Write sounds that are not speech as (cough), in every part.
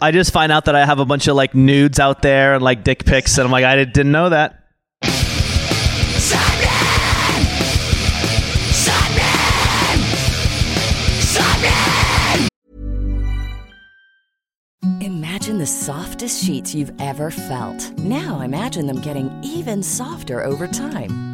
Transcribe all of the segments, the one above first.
I just find out that I have a bunch of like nudes out there and like dick pics, and I'm like, I didn't know that. Imagine the softest sheets you've ever felt. Now imagine them getting even softer over time.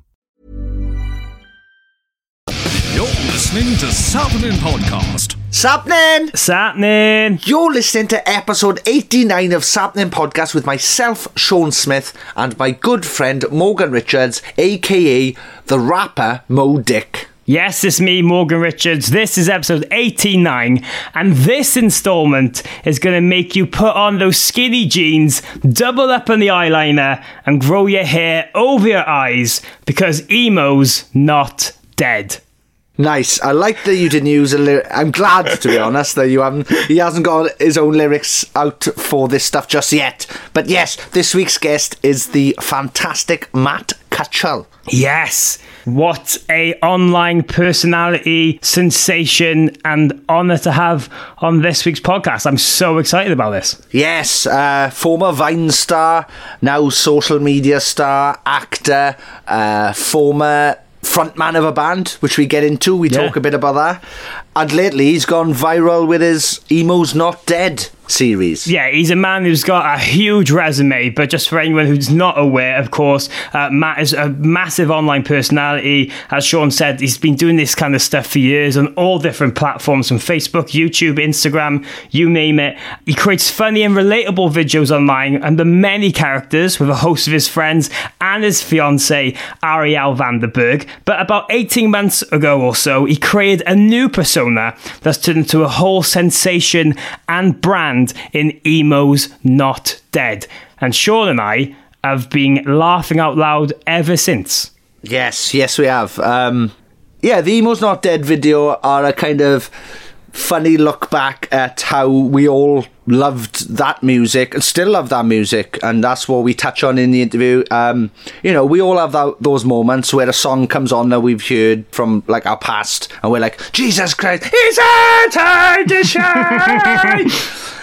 You're listening to Sappenin Podcast. Sappenin! Sappenin. You're listening to episode 89 of Sappenin Podcast with myself, Sean Smith, and my good friend Morgan Richards, aka the rapper Mo Dick. Yes, it's me, Morgan Richards. This is episode 89, and this installment is going to make you put on those skinny jeans, double up on the eyeliner, and grow your hair over your eyes because emo's not dead. Nice. I like that you didn't use a lyric. I'm glad, to be honest, that you haven't. He hasn't got his own lyrics out for this stuff just yet. But yes, this week's guest is the fantastic Matt Cutshall. Yes. What a online personality sensation and honor to have on this week's podcast. I'm so excited about this. Yes, uh, former Vine star, now social media star, actor, uh, former frontman of a band, which we get into. We Yeah. talk a bit about that. And lately, he's gone viral with his Emo's Not Dead series. Yeah, he's a man who's got a huge resume, but just for anyone who's not aware, of course, uh, Matt is a massive online personality. As Sean said, he's been doing this kind of stuff for years on all different platforms from Facebook, YouTube, Instagram, you name it. He creates funny and relatable videos online under many characters with a host of his friends and his fiancee, Arielle Vandenberg. But about 18 months ago or so, he created a new persona that's turned into a whole sensation and brand in Emo's Not Dead. And Sean and I have been laughing out loud ever since. Yes, yes, we have. Um, yeah, the Emo's Not Dead video are a kind of funny look back at how we all loved that music and still love that music and that's what we touch on in the interview um, you know we all have that, those moments where a song comes on that we've heard from like our past and we're like jesus christ it's our time to shine (laughs)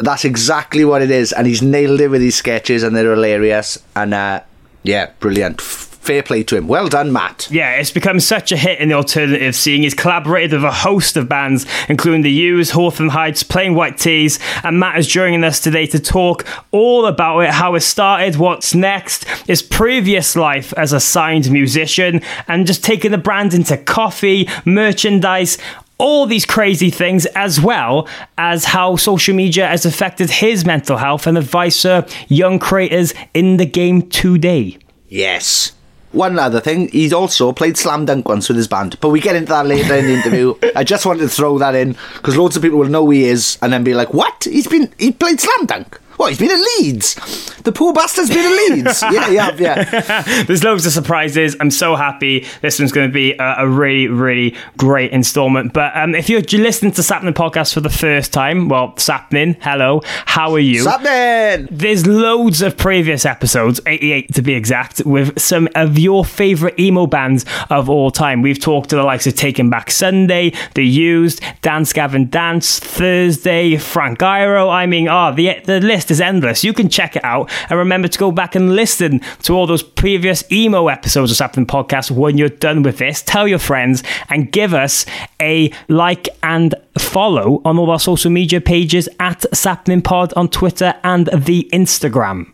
that's exactly what it is and he's nailed it with these sketches and they're hilarious and uh, yeah brilliant fair play to him well done matt Yeah, it's become such a hit in the alternative scene. He's collaborated with a host of bands, including The Used, Hawthorne Heights, Plain White T's, and Matt is joining us today to talk all about it, how it started, what's next, his previous life as a signed musician, and just taking the brand into coffee, merchandise, all these crazy things, as well as how social media has affected his mental health and advice for young creators in the game today. Yes. One other thing, he's also played Slam Dunk once with his band, but we get into that later in the interview. (laughs) I just wanted to throw that in because loads of people will know who he is and then be like, "What? He's been he played Slam Dunk? What? He's been at Leeds? The poor bastard's been at Leeds? (laughs) yeah, yeah, yeah. (laughs) There's loads of surprises. I'm so happy. This one's going to be a, a really, really great installment. But um, if you're listening to Sappenin podcast for the first time, well, Sappenin, hello, how are you? Sappenin! There's loads of previous episodes, 88 to be exact, with some of your favourite emo bands of all time. We've talked to the likes of Taking Back Sunday, The Used, Dance Gavin Dance, Thursday, Frank Iero. I mean, oh, the, the list is endless. You can check it out. And remember to go back and listen to all those previous emo episodes of Sappenin Podcast when you're done with this. Tell your friends and give us a like and follow on all our social media pages at Sappenin Pod on Twitter and the Instagram.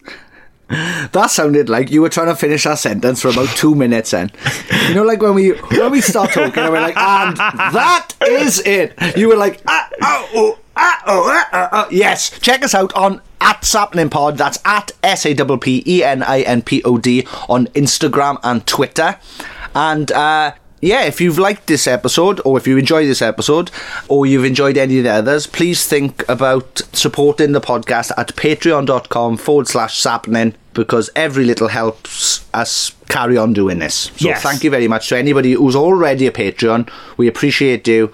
(laughs) That sounded like you were trying to finish our sentence for about two minutes. Then, you know, like when we when we start talking, and we're like, and that is it. You were like, ah, oh, oh, ah, oh, ah, ah, ah. yes. Check us out on at Sappenin Pod. That's at S A P P E N I N P O D on Instagram and Twitter. And uh, yeah, if you've liked this episode, or if you enjoyed this episode, or you've enjoyed any of the others, please think about supporting the podcast at patreon.com forward slash sappenin because every little helps us carry on doing this. So Yes. thank you very much to anybody who's already a Patreon. We appreciate you.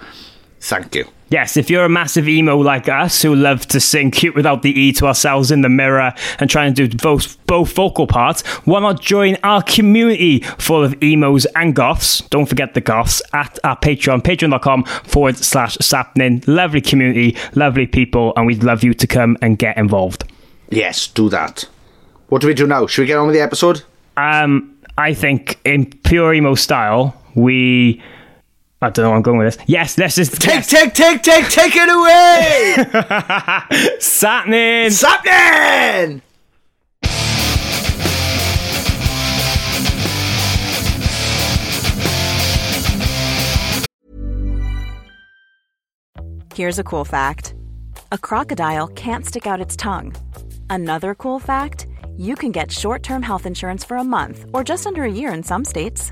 Thank you. Yes, if you're a massive emo like us who love to sing cute without the E to ourselves in the mirror and trying to do both, both vocal parts, why not join our community full of emos and goths? Don't forget the goths at our Patreon, patreon.com forward slash sappenin. Lovely community, lovely people, and we'd love you to come and get involved. Yes, do that. What do we do now? Should we get on with the episode? Um, I think in pure emo style, we. I don't know where I'm going with this. Yes, let's just. Take, yes. take, take, take, take it away! (laughs) Sappenin! Sappenin! Here's a cool fact a crocodile can't stick out its tongue. Another cool fact you can get short term health insurance for a month or just under a year in some states.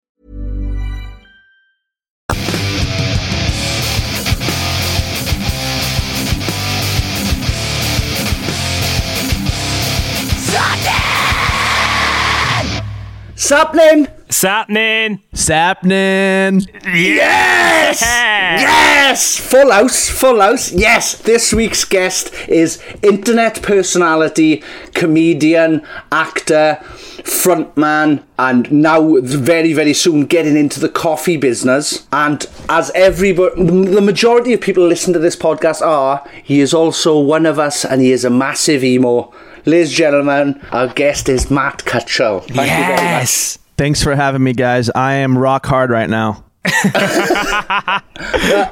Sappenin! Sappenin! Sappenin. Yes! Yes! Full house, full house. Yes, this week's guest is internet personality, comedian, actor, frontman, and now very, very soon getting into the coffee business. And as everybody, the majority of people listen to this podcast are, he is also one of us and he is a massive emo. Ladies and gentlemen, our guest is Matt Cutshall. Thank you very much. Yes! Thanks for having me, guys. I am rock hard right now. (laughs)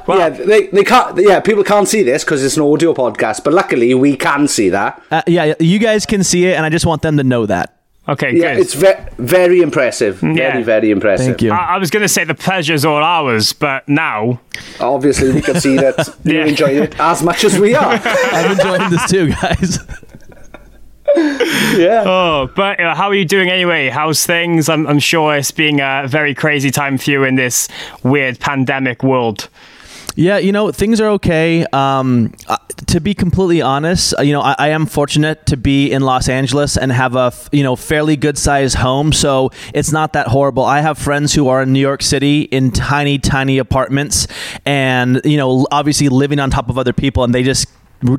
Yeah, they, they can't. Yeah, people can't see this because it's an audio podcast, but luckily we can see that. Uh, yeah, you guys can see it, and I just want them to know that. Okay, Yeah, good. it's ve- very impressive. Very, Yeah. very impressive. Thank you. I, I was going to say the pleasure's all ours, but now. Obviously, we can see that (laughs) you Yeah. enjoy it as much as we are. (laughs) I'm enjoying this too, guys. (laughs) yeah. Oh, but uh, how are you doing anyway? How's things? I'm, I'm sure it's being a very crazy time for you in this weird pandemic world. Yeah, you know things are okay. Um, uh, to be completely honest, uh, you know I, I am fortunate to be in Los Angeles and have a f- you know fairly good sized home, so it's not that horrible. I have friends who are in New York City in tiny, tiny apartments, and you know obviously living on top of other people, and they just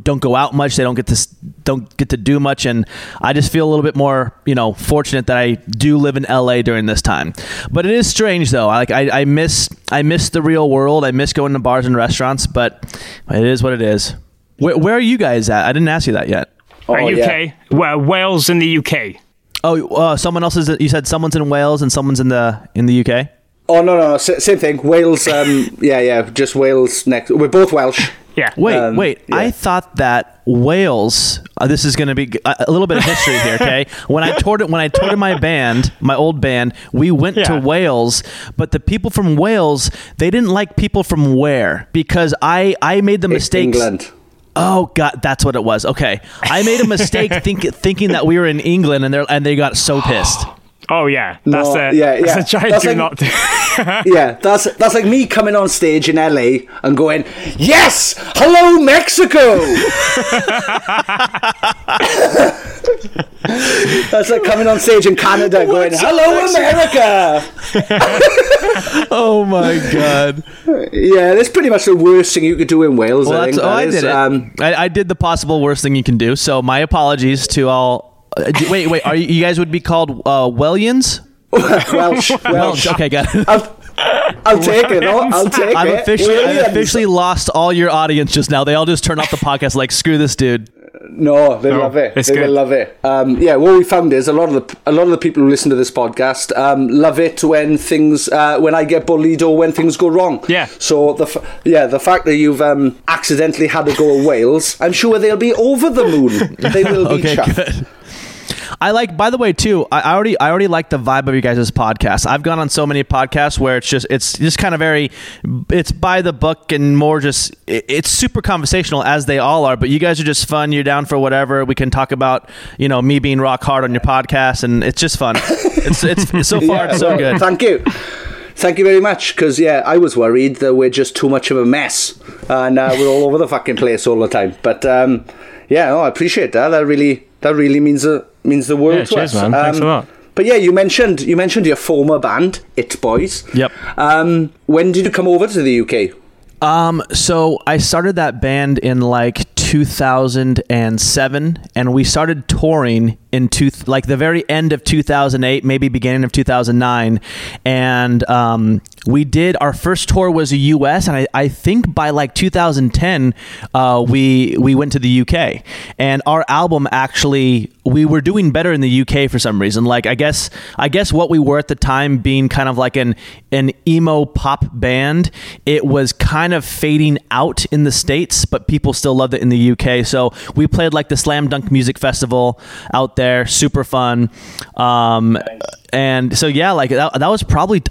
don't go out much. They don't get to don't get to do much, and I just feel a little bit more, you know, fortunate that I do live in LA during this time. But it is strange though. I, like I, I miss I miss the real world. I miss going to bars and restaurants, but it is what it is. Where, where are you guys at? I didn't ask you that yet. Oh, Uh, yeah. UK? Well, Wales in the UK. Oh, uh, someone else is. You said someone's in Wales and someone's in the in the UK. Oh no, no, s- same thing. Wales. Um, (laughs) yeah, yeah, just Wales next. We're both Welsh. Yeah. Wait, Um, wait. yeah. I thought that Wales. Uh, this is going to be a, a little bit of history here. Okay, (laughs) when I toured it, when I toured my band, my old band, we went to Wales, but the people from Wales, they didn't like people from where because I I made the mistake. England. Oh God, that's what it was. Okay, I made a mistake (laughs) think, thinking that we were in England, and they and they got so pissed. (gasps) Oh yeah, that's No, a yeah, yeah. That's a giant That's do like- not do. (laughs) Yeah, that's that's like me coming on stage in LA and going, "Yes, hello Mexico." (laughs) that's like coming on stage in Canada going, "Hello America." (laughs) Oh my God. Yeah, that's pretty much the worst thing you could do in Wales. Well, I that's, think oh, that I did it. Um, I, I did the possible worst thing you can do. So my apologies to all. Uh, d- wait, wait. Are you, you guys would be called uh, Wellians? (laughs) Welsh, (laughs) Welsh. Welsh. Okay, got it. I'll, I'll take it. I'll, I'll (laughs) take I've it. officially, I've Aliens. officially lost all your audience just now. They all just turned off the podcast. Like, screw this dude. No, they No, love it. it's they good. will love it. Um, yeah, what we found is a lot of the a lot of the people who listen to this podcast um, love it when things uh, when I get bullied or when things go wrong. Yeah. So the f- yeah the fact that you've um, accidentally had to go to Wales, I'm sure they'll be over the moon. They will be Okay, chuffed. good. I like. By the way, too. I already, I already like the vibe of you guys' podcast. I've gone on so many podcasts where it's just, it's just kind of very, it's by the book and more just, it- it's super conversational as they all are. But you guys are just fun. You're down for whatever. We can talk about, you know, me being rock hard on your podcast, and it's just fun. It's, it's so (laughs) far, it's so well, good. Thank you. Thank you very much. Because yeah, I was worried that we're just too much of a mess, and uh, we're all over the fucking place all the time. But um, yeah, no, I appreciate that. That really, that really means a means the world Yeah, to cheers, us. man. Thanks a Um, lot. But yeah, you mentioned you mentioned your former band, It Boys. Yep. Um, when did you come over to the UK? Um, so I started that band in like 2007, and we started touring in two, like the very end of 2008, maybe beginning of 2009, and um, we did our first tour was the U.S. and I, I think by like 2010, uh, we we went to the UK, and our album actually we were doing better in the UK for some reason. Like I guess I guess what we were at the time being kind of like an an emo pop band, it was kind of fading out in the states, but people still loved it in the UK. So we played like the Slam Dunk Music Festival out there, super fun. Um, and so yeah, like that, that was probably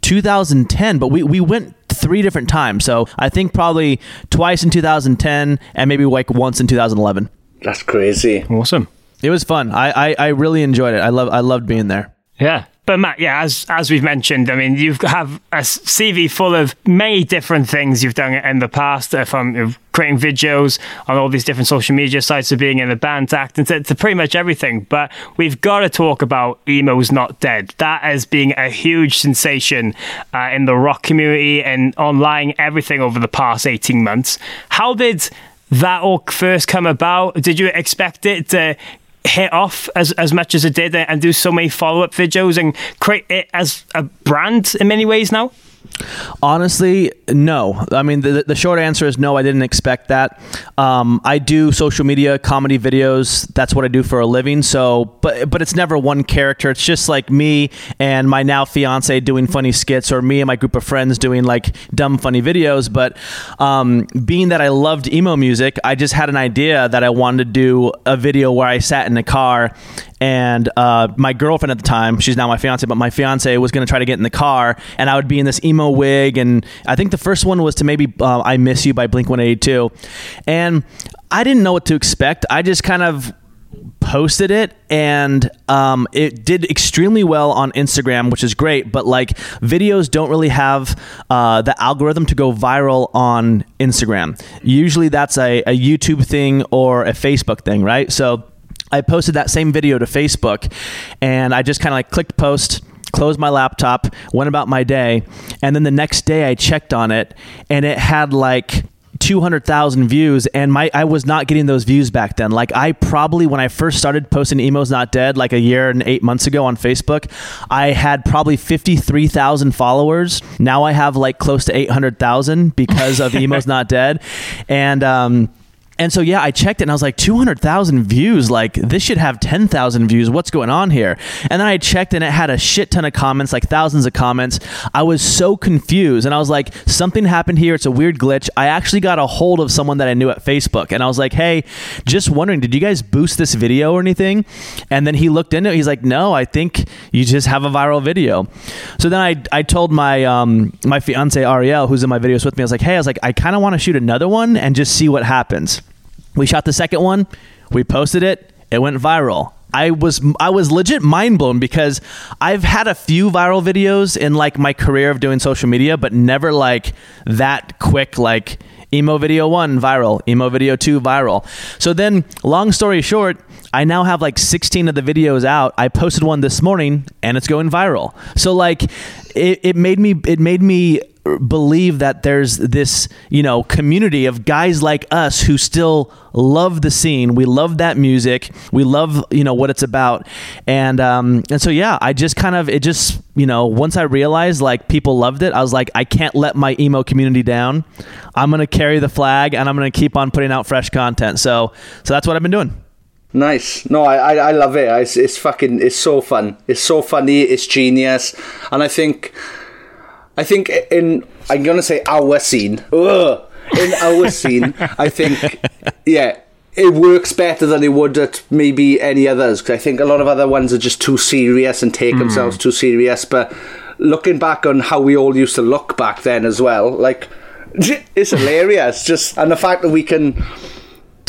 2010, but we we went three different times. So I think probably twice in 2010 and maybe like once in 2011. That's crazy. Awesome. It was fun. I, I, I really enjoyed it. I love I loved being there. Yeah. But Matt, yeah, as as we've mentioned, I mean, you have a CV full of many different things you've done in the past, uh, from creating videos on all these different social media sites, to being in a band, acting, to, to pretty much everything. But we've got to talk about "Emo's Not Dead." That as being a huge sensation uh, in the rock community and online, everything over the past eighteen months. How did that all first come about? Did you expect it to hit off as, as much as it did uh, and do so many follow up videos and create it as a brand in many ways now? Honestly, no. I mean, the, the short answer is no. I didn't expect that. Um, I do social media comedy videos. That's what I do for a living. So, but but it's never one character. It's just like me and my now fiance doing funny skits, or me and my group of friends doing like dumb funny videos. But um, being that I loved emo music, I just had an idea that I wanted to do a video where I sat in a car and uh, my girlfriend at the time, she's now my fiance, but my fiance was going to try to get in the car, and I would be in this emo wig, and I think the first one was to maybe uh, "I Miss You" by Blink One Eighty Two, and I didn't know what to expect. I just kind of posted it and um, it did extremely well on instagram which is great but like videos don't really have uh, the algorithm to go viral on instagram. Usually that's a, a youtube thing or a facebook thing right? So I posted that same video to Facebook and I just kind of like clicked post, closed my laptop, went about my day, and then the next day I checked on it and it had like 200,000 views and my I was not getting those views back then. Like I probably when I first started posting Emo's Not Dead like a year and 8 months ago on Facebook, I had probably 53,000 followers. Now I have like close to 800,000 because of (laughs) Emo's Not Dead. And um and so yeah, I checked it and I was like 200,000 views. Like this should have 10,000 views. What's going on here? And then I checked and it had a shit ton of comments, like thousands of comments. I was so confused and I was like, something happened here. It's a weird glitch. I actually got a hold of someone that I knew at Facebook and I was like, hey, just wondering, did you guys boost this video or anything? And then he looked into it. He's like, no, I think you just have a viral video. So then I, I told my um, my fiance Arielle, who's in my videos with me, I was like, hey, I was like, I kind of want to shoot another one and just see what happens. We shot the second one. We posted it. It went viral. I was I was legit mind blown because I've had a few viral videos in like my career of doing social media, but never like that quick like emo video 1 viral, emo video 2 viral. So then long story short, I now have like 16 of the videos out. I posted one this morning and it's going viral. So like it, it made me it made me believe that there's this you know community of guys like us who still love the scene we love that music we love you know what it's about and um and so yeah i just kind of it just you know once i realized like people loved it i was like i can't let my emo community down i'm gonna carry the flag and i'm gonna keep on putting out fresh content so so that's what i've been doing Nice. No, I, I, I love it. It's, it's fucking, it's so fun. It's so funny. It's genius. And I think, I think in, I'm going to say our scene. Ugh, in our (laughs) scene, I think, yeah, it works better than it would at maybe any others. Because I think a lot of other ones are just too serious and take mm. themselves too serious. But looking back on how we all used to look back then as well, like, (laughs) it's hilarious. Just, and the fact that we can,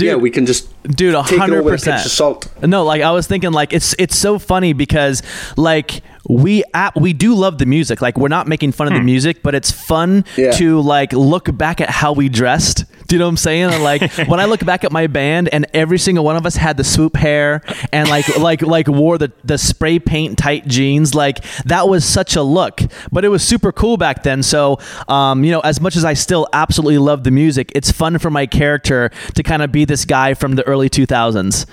Dude, yeah, we can just dude, hundred percent. Salt. No, like I was thinking, like it's it's so funny because like we at, we do love the music. Like we're not making fun of the hmm. music, but it's fun yeah. to like look back at how we dressed. Do you know what I'm saying? And like (laughs) when I look back at my band and every single one of us had the swoop hair and like like like wore the the spray paint tight jeans, like that was such a look. But it was super cool back then. So um, you know, as much as I still absolutely love the music, it's fun for my character to kind of be this guy from the early 2000s.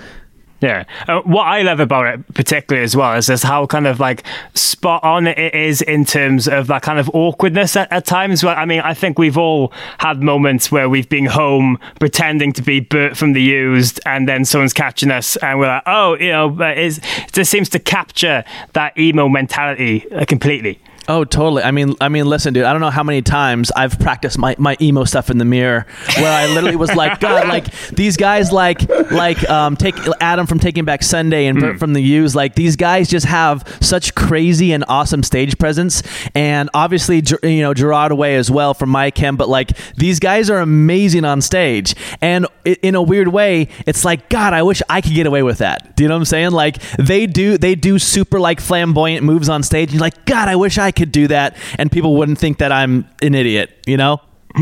Yeah. Uh, what I love about it particularly as well is just how kind of like spot on it is in terms of that kind of awkwardness at, at times. Well, I mean, I think we've all had moments where we've been home pretending to be Bert from the used and then someone's catching us and we're like, oh, you know, it just seems to capture that emo mentality uh, completely. Oh, totally. I mean, I mean, listen, dude. I don't know how many times I've practiced my, my emo stuff in the mirror, where I literally was like, (laughs) God, like these guys, like like um, take Adam from Taking Back Sunday and Bert mm. from the Used, like these guys just have such crazy and awesome stage presence, and obviously, you know, Gerard Way as well from My Chem, but like these guys are amazing on stage, and in a weird way, it's like, God, I wish I could get away with that. Do you know what I'm saying? Like they do, they do super like flamboyant moves on stage, and you're like, God, I wish I could could do that and people wouldn't think that I'm an idiot, you know? (laughs)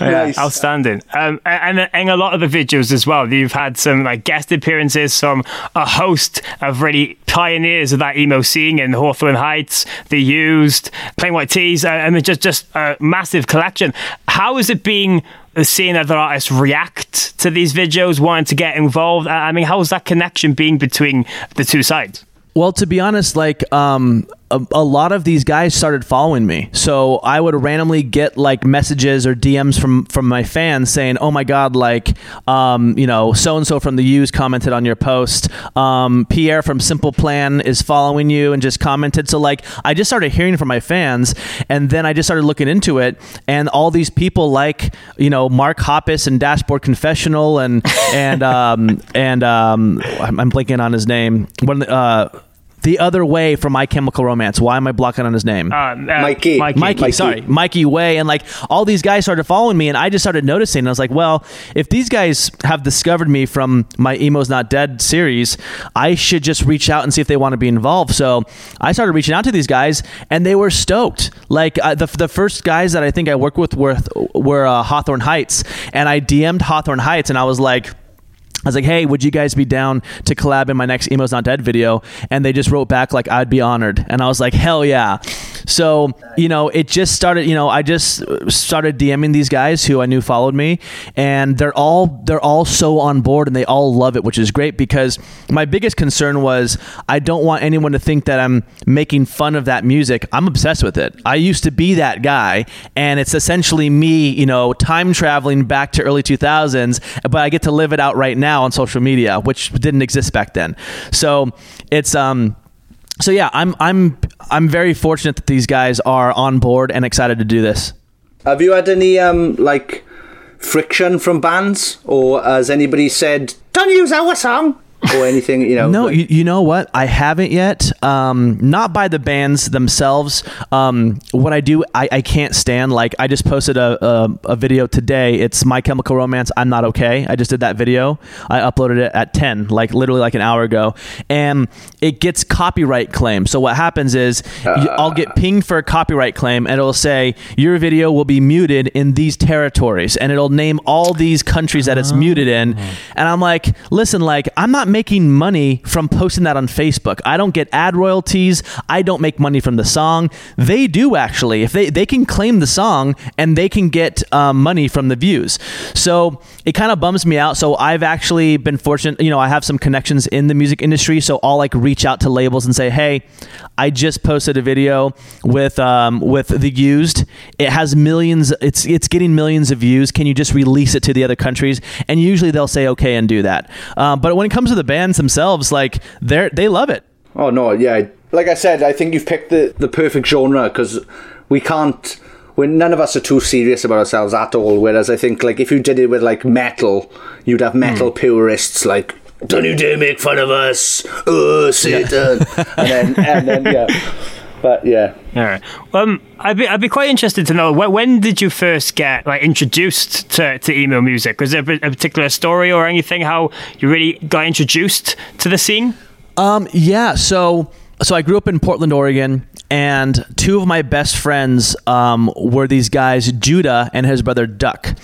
nice. outstanding. Um, and, and a lot of the videos as well. You've had some like guest appearances from a host of really pioneers of that emo scene in Hawthorne Heights, The Used, Plain White T's, uh, and just just a massive collection. How is it being seeing other artists react to these videos, wanting to get involved? I mean, how is that connection being between the two sides? Well, to be honest, like um, a, a, lot of these guys started following me, so I would randomly get like messages or DMs from from my fans saying, "Oh my God, like um, you know, so and so from the Used commented on your post. Um, Pierre from Simple Plan is following you and just commented." So like, I just started hearing from my fans, and then I just started looking into it, and all these people like you know Mark Hoppus and Dashboard Confessional and and um, and um, I'm blanking on his name. One uh, the other way from My Chemical Romance. Why am I blocking on his name? Uh, uh, Mikey. Mikey. Mikey. Mikey. Sorry, Mikey Way, and like all these guys started following me, and I just started noticing. And I was like, well, if these guys have discovered me from my Emo's Not Dead series, I should just reach out and see if they want to be involved. So I started reaching out to these guys, and they were stoked. Like uh, the the first guys that I think I worked with were were uh, Hawthorne Heights, and I DM'd Hawthorne Heights, and I was like I was like, hey, would you guys be down to collab in my next Emo's Not Dead video? And they just wrote back like, I'd be honored. And I was like, hell yeah. So, you know, it just started, you know, I just started DMing these guys who I knew followed me and they're all they're all so on board and they all love it, which is great because my biggest concern was I don't want anyone to think that I'm making fun of that music. I'm obsessed with it. I used to be that guy and it's essentially me, you know, time traveling back to early 2000s, but I get to live it out right now on social media, which didn't exist back then. So, it's um so yeah, I'm I'm I'm very fortunate that these guys are on board and excited to do this. Have you had any um like friction from bands, or has anybody said don't use our song? Or anything, you know. No, you, you know what? I haven't yet. Um, not by the bands themselves. Um, what I do, I, I can't stand. Like I just posted a, a, a video today. It's My Chemical Romance. I'm not okay. I just did that video. I uploaded it at 10, like literally like an hour ago, and it gets copyright claim. So what happens is you, I'll get pinged for a copyright claim, and it'll say your video will be muted in these territories, and it'll name all these countries that it's muted in, and I'm like, listen, like I'm not making money from posting that on Facebook. I don't get ad royalties. I don't make money from the song. They do actually. If they they can claim the song and they can get um, money from the views. So it kind of bums me out. So I've actually been fortunate. You know, I have some connections in the music industry, so I'll like reach out to labels and say, hey, I just posted a video with um, with the used. It has millions. It's it's getting millions of views. Can you just release it to the other countries? And usually they'll say okay and do that. Um, but when it comes to the bands themselves, like they they love it. Oh no, yeah. Like I said, I think you've picked the the perfect genre because we can't. When none of us are too serious about ourselves at all. Whereas I think like if you did it with like metal, you'd have metal purists like. Don't you dare make fun of us, oh Satan! and then, and then, yeah. But yeah, All right. Um, I'd be I'd be quite interested to know when, when did you first get like introduced to, to emo music? Was there a particular story or anything how you really got introduced to the scene? Um, yeah. So, so I grew up in Portland, Oregon, and two of my best friends um, were these guys, Judah and his brother Duck,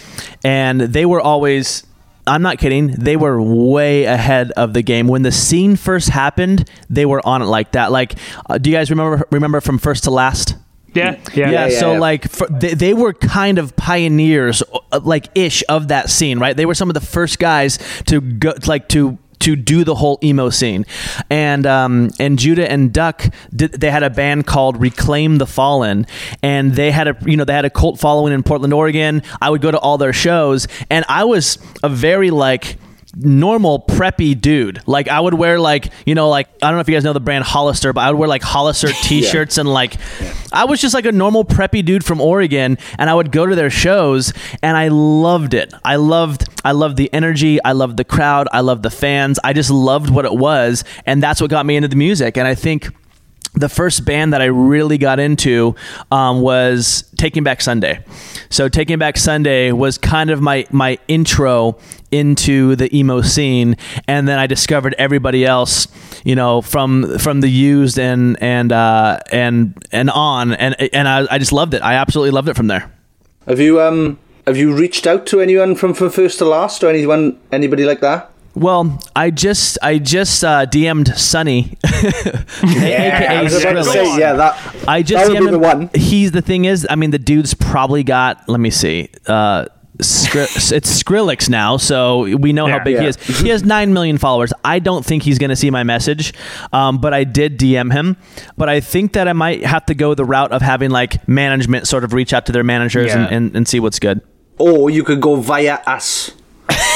and they were always. I'm not kidding. They were way ahead of the game when the scene first happened. They were on it like that. Like, uh, do you guys remember remember from first to last? Yeah, yeah, yeah, yeah, so yeah. like for, they, they were kind of pioneers uh, like ish of that scene right they were some of the first guys to go like to to do the whole emo scene. And um and judah and duck did, they had a band called reclaim the fallen. And they had a you know they had a cult following in portland oregon. I would go to all their shows. And i was a very like normal preppy dude. Like I would wear like you know like I don't know if you guys know the brand Hollister, but I would wear like Hollister (laughs) t-shirts and like I was just like a normal preppy dude from Oregon, and I would go to their shows and I loved it. I loved I loved the energy, I loved the crowd, I loved the fans. I just loved what it was, and that's what got me into the music. And I think the first band that I really got into um, was Taking Back Sunday. So Taking Back Sunday was kind of my my intro into the emo scene, and then I discovered everybody else, you know, from from the used and and uh, and and on, and and I, I just loved it. I absolutely loved it from there. have you um have you reached out to anyone from from first to last or anyone anybody like that? Well, I just I just uh, DM'd Sonny, (laughs) yeah, I was about to say, yeah, that I just that DM'd the one. He's the thing is, I mean, the dude's probably got. Let me see. Uh, Skri- it's Skrillex now, so we know how Yeah. big he is. He has nine million followers. I don't think he's going to see my message, um, but I did DM him. But I think that I might have to go the route of having like management sort of reach out to their managers Yeah. and, and, and see what's good. Or you could go via us.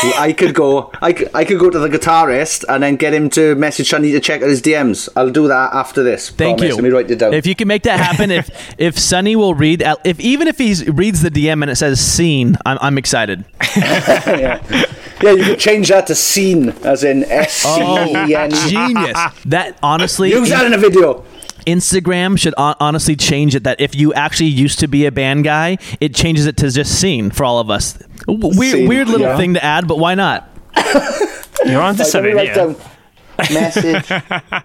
I could go. I could, I could go to the guitarist and then get him to message Sonny to check out his DMs. I'll do that after this. Thank promise. you. Let me write it down. If you can make that happen, if (laughs) if Sonny will read, if even if he reads the DM and it says "scene," I'm, I'm excited. (laughs) yeah, yeah, you could change that to scene, as in S C E N. E. Oh, genius. That honestly, Use that in a video. Instagram should honestly change it. That if you actually used to be a band guy, it changes it to just scene for all of us. W- Weird, Scene, weird little yeah. thing to add, but why not? (laughs) You're onto Let me something write here. down message. (laughs)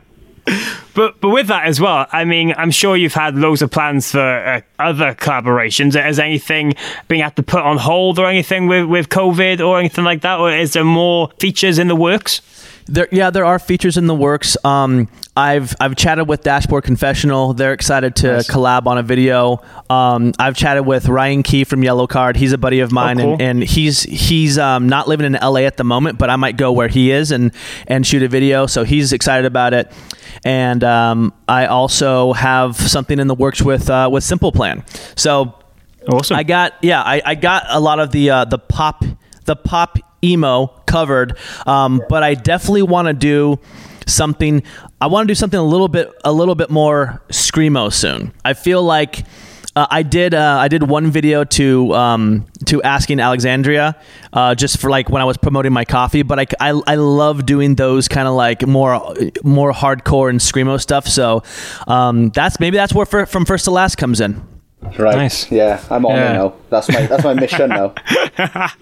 But but with that as well, I mean, I'm sure you've had loads of plans for uh, other collaborations. Has anything been had to put on hold or anything with, with COVID or anything like that? Or is there more features in the works? There, yeah, there are features in the works. Um, I've I've chatted with Dashboard Confessional. They're excited to Nice. collab on a video. Um, I've chatted with Ryan Key from Yellowcard. He's a buddy of mine, cool. and, and he's he's um, not living in LA at the moment, but I might go where he is and and shoot a video. So he's excited about it. And um, I also have something in the works with uh, with Simple Plan. So Awesome. I got yeah, I, I got a lot of the uh, the pop the pop emo covered, um, but I definitely want to do something. I want to do something a little bit a little bit more screamo soon. I feel like. Uh, I did. Uh, I did one video to um, to Asking Alexandria, uh, just for like when I was promoting my coffee. But I, I, I love doing those kind of like more more hardcore and screamo stuff. So um, that's maybe that's where fir- from first to last comes in. Right. Nice. Yeah, I'm on Yeah. it now. That's my that's my mission now. (laughs)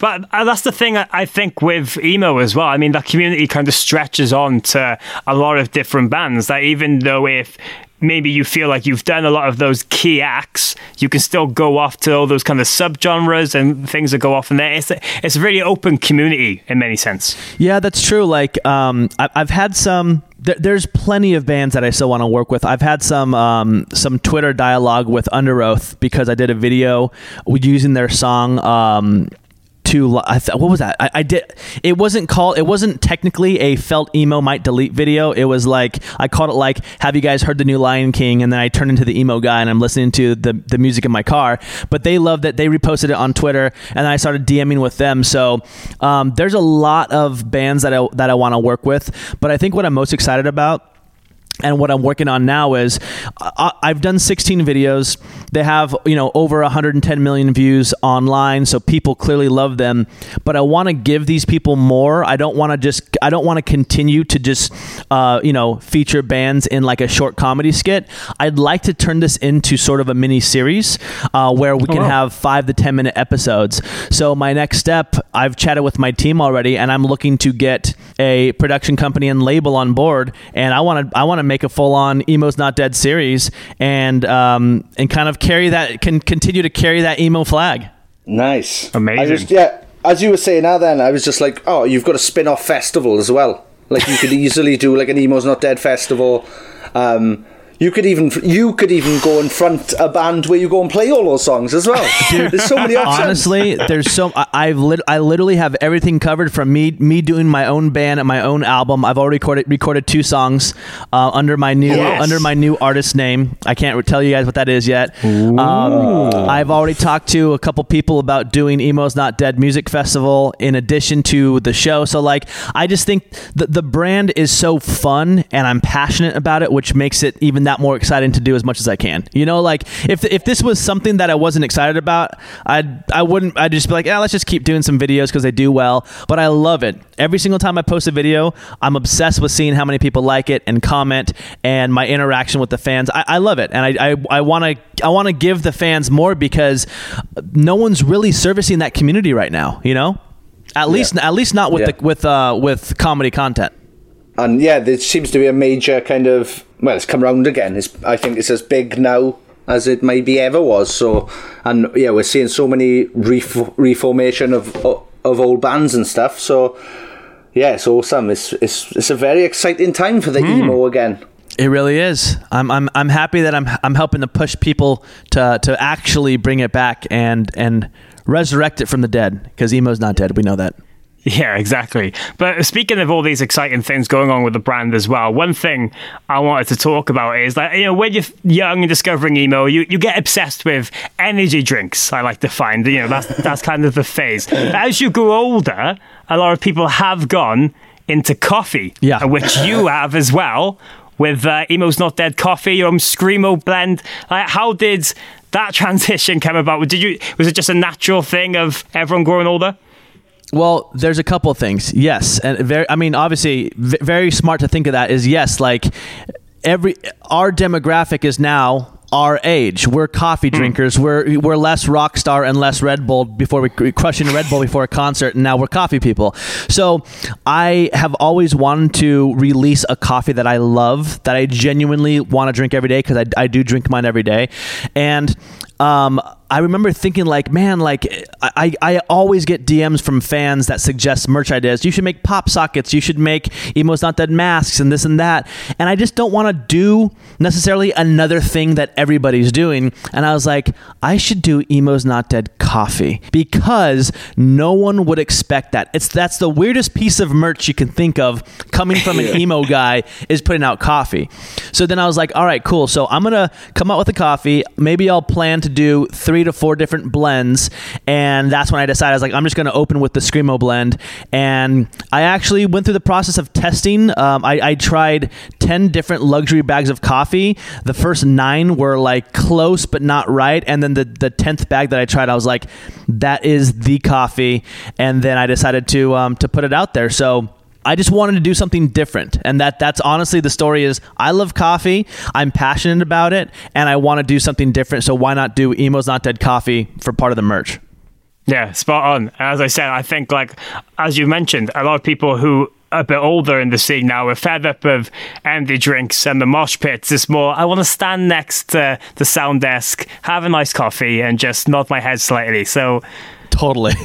But uh, that's the thing I I think with emo as well. I mean, that community kind of stretches on to a lot of different bands. That even though if maybe you feel like you've done a lot of those key acts, you can still go off to all those kind of subgenres and things that go off in there. It's a, it's a really open community in many sense. Yeah, that's true. Like, um, I, I've had some. There, there's plenty of bands that I still want to work with. I've had some um, some Twitter dialogue with Underoath because I did a video using their song. Um, I th- what was that? I, I did. It wasn't called. It wasn't technically a felt emo might delete video. It was like I called it like Have you guys heard the new Lion King? And then I turned into the emo guy and I'm listening to the the music in my car. But they loved it. They reposted it on Twitter and I started DMing with them. So um, there's a lot of bands that I that I want to work with. But I think what I'm most excited about and what I'm working on now is I, I've done 16 videos. They have you know over 110 million views online, so people clearly love them. But I want to give these people more. I don't want to just I don't want to continue to just uh, you know feature bands in like a short comedy skit. I'd like to turn this into sort of a mini series uh, where we can wow. have five to 10 minute episodes. So my next step, I've chatted with my team already, and I'm looking to get a production company and label on board. And I want to I want to make a full on Emo's Not Dead series and um, and kind of carry that can continue to carry that emo flag. Nice. Amazing. I just, yeah, as you were saying now, then I was just like, oh, you've got a spin-off festival as well. Like you could easily do like an Emo's Not Dead festival. Um, you could even you could even go and front a band where you go and play all those songs as well. (laughs) There's so many options. Honestly, there's so I, I've lit, I literally have everything covered from me me doing my own band and my own album. I've already recorded recorded two songs uh, under my new Yes. under my new artist name. I can't tell you guys what that is yet. Um, I've already talked to a couple people about doing Emo's Not Dead Music Festival in addition to the show. So like, I just think the the brand is so fun and I'm passionate about it, which makes it even that more exciting to do as much as I can. You know, like if if this was something that I wasn't excited about, I'd I wouldn't. I'd just be like, yeah, let's just keep doing some videos because they do well. But I love it. Every single time I post a video, I'm obsessed with seeing how many people like it and comment and my interaction with the fans. I, I love it, and I I- I want to I want to give the fans more because no one's really servicing that community right now. You know, at least at least not with Yeah. the with uh with comedy content. and yeah, there seems to be a major kind of well, it's come round again. It's I think it's as big now as it maybe ever was. So, and yeah, we're seeing so many ref- reformation of of old bands and stuff. So, yeah, it's awesome. It's it's it's a very exciting time for the hmm. emo again. It really is. I'm, I'm, I'm happy that I'm, I'm helping to push people to, to actually bring it back and, and resurrect it from the dead because emo's not dead. We know that. (laughs) Yeah, exactly. But speaking of all these exciting things going on with the brand as well, one thing I wanted to talk about is that you know when you're young and discovering emo, you, you get obsessed with energy drinks. I like to find you know that's that's kind of the phase. As you grow older, a lot of people have gone into coffee, Yeah. which you have as well with uh, Emo's Not Dead Coffee, your own Screamo blend. Like, how did that (laughs) transition come about? Did you was it just a natural thing of everyone growing older? Well, there's a couple of things. Yes, and very. I mean, obviously, v- very smart to think of that. Is yes, like every our demographic is now our age. We're coffee drinkers. We're we're less rock star and less Red Bull before we we crushing Red Bull before a concert, and now we're coffee people. So I have always wanted to release a coffee that I love, that I genuinely want to drink every day because I, I do drink mine every day, and um, I remember thinking like, man, like I, I always get DMs from fans that suggest merch ideas. You should make pop sockets. You should make emos not dead masks and this and that. And I just don't want to do necessarily another thing that everybody's doing. And I was like, I should do emos not dead coffee because no one would expect that. It's that's the weirdest piece of merch you can think of coming from an (laughs) emo guy is putting out coffee. So then I was like, all right, cool. So I'm gonna come out with a coffee. Maybe I'll plan to do three to four different blends. And that's when I decided I was like, I'm just going to open with the Screamo blend. And I actually went through the process of testing. Um, I, I tried 10 different luxury bags of coffee. The first nine were like close, but not right. And then the, the 10th bag that I tried, I was like, that is the coffee. And then I decided to, um, to put it out there. So, I just wanted to do something different. And that that's honestly the story is I love coffee. I'm passionate about it and I want to do something different. So why not do Emo's Not Dead coffee for part of the merch? Yeah, spot on. As I said, I think like as you mentioned, a lot of people who are a bit older in the scene now are fed up of empty drinks and the mosh pits. It's more I want to stand next to the sound desk, have a nice coffee, and just nod my head slightly. So totally. (laughs)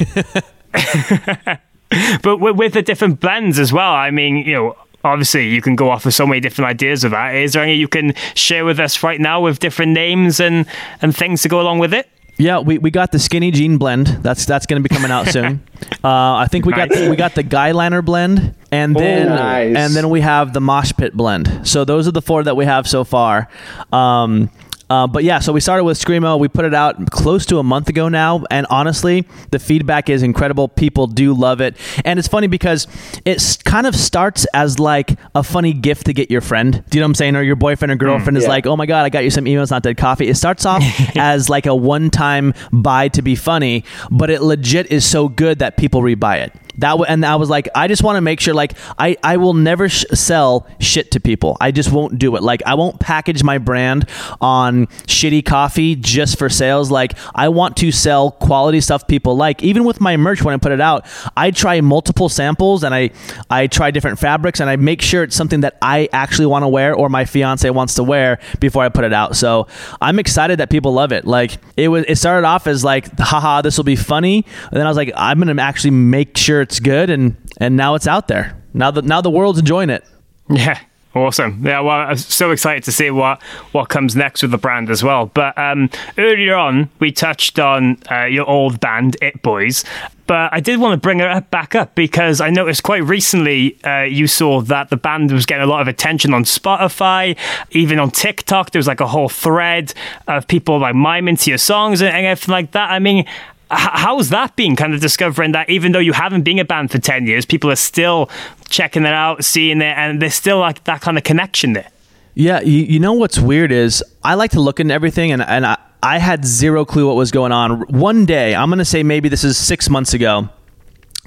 (laughs) (laughs) but with, with the different blends as well. I mean, you know, obviously you can go off with so many different ideas of that. Is there any you can share with us right now with different names and and things to go along with it? Yeah, we, we got the skinny jean blend. That's that's going to be coming out (laughs) soon. uh, I think we nice. got the, we got the guy liner blend, and then nice. and then we have the mosh pit blend. So those are the four that we have so far. Um, uh, but yeah, so we started with Screamo. We put it out close to a month ago now, and honestly, the feedback is incredible. People do love it, and it's funny because it kind of starts as like a funny gift to get your friend. Do you know what I'm saying? Or your boyfriend or girlfriend mm, is like, "Oh my god, I got you some Emo's, not dead coffee." It starts off (laughs) as like a one-time buy to be funny, but it legit is so good that people rebuy it. That and I was like, I just want to make sure like I I will never sh- sell shit to people. I just won't do it. Like I won't package my brand on shitty coffee just for sales. Like I want to sell quality stuff people like. Even with my merch when I put it out, I try multiple samples and I I try different fabrics and I make sure it's something that I actually want to wear or my fiance wants to wear before I put it out. So I'm excited that people love it. Like it was it started off as like haha this will be funny and then I was like I'm gonna actually make sure it's good, and and now it's out there. Now the now the world's enjoying it. Yeah. Awesome. Yeah, well, I'm so excited to see what, what comes next with the brand as well. But um, earlier on, we touched on uh, your old band, It Boys. But I did want to bring it back up because I noticed quite recently uh, you saw that the band was getting a lot of attention on Spotify, even on TikTok. There was like a whole thread of people like miming to your songs and everything like that. I mean, how's that been kind of discovering that even though you haven't been a band for 10 years people are still checking it out seeing it and there's still like that kind of connection there yeah you, you know what's weird is i like to look into everything and, and I, I had zero clue what was going on one day i'm going to say maybe this is six months ago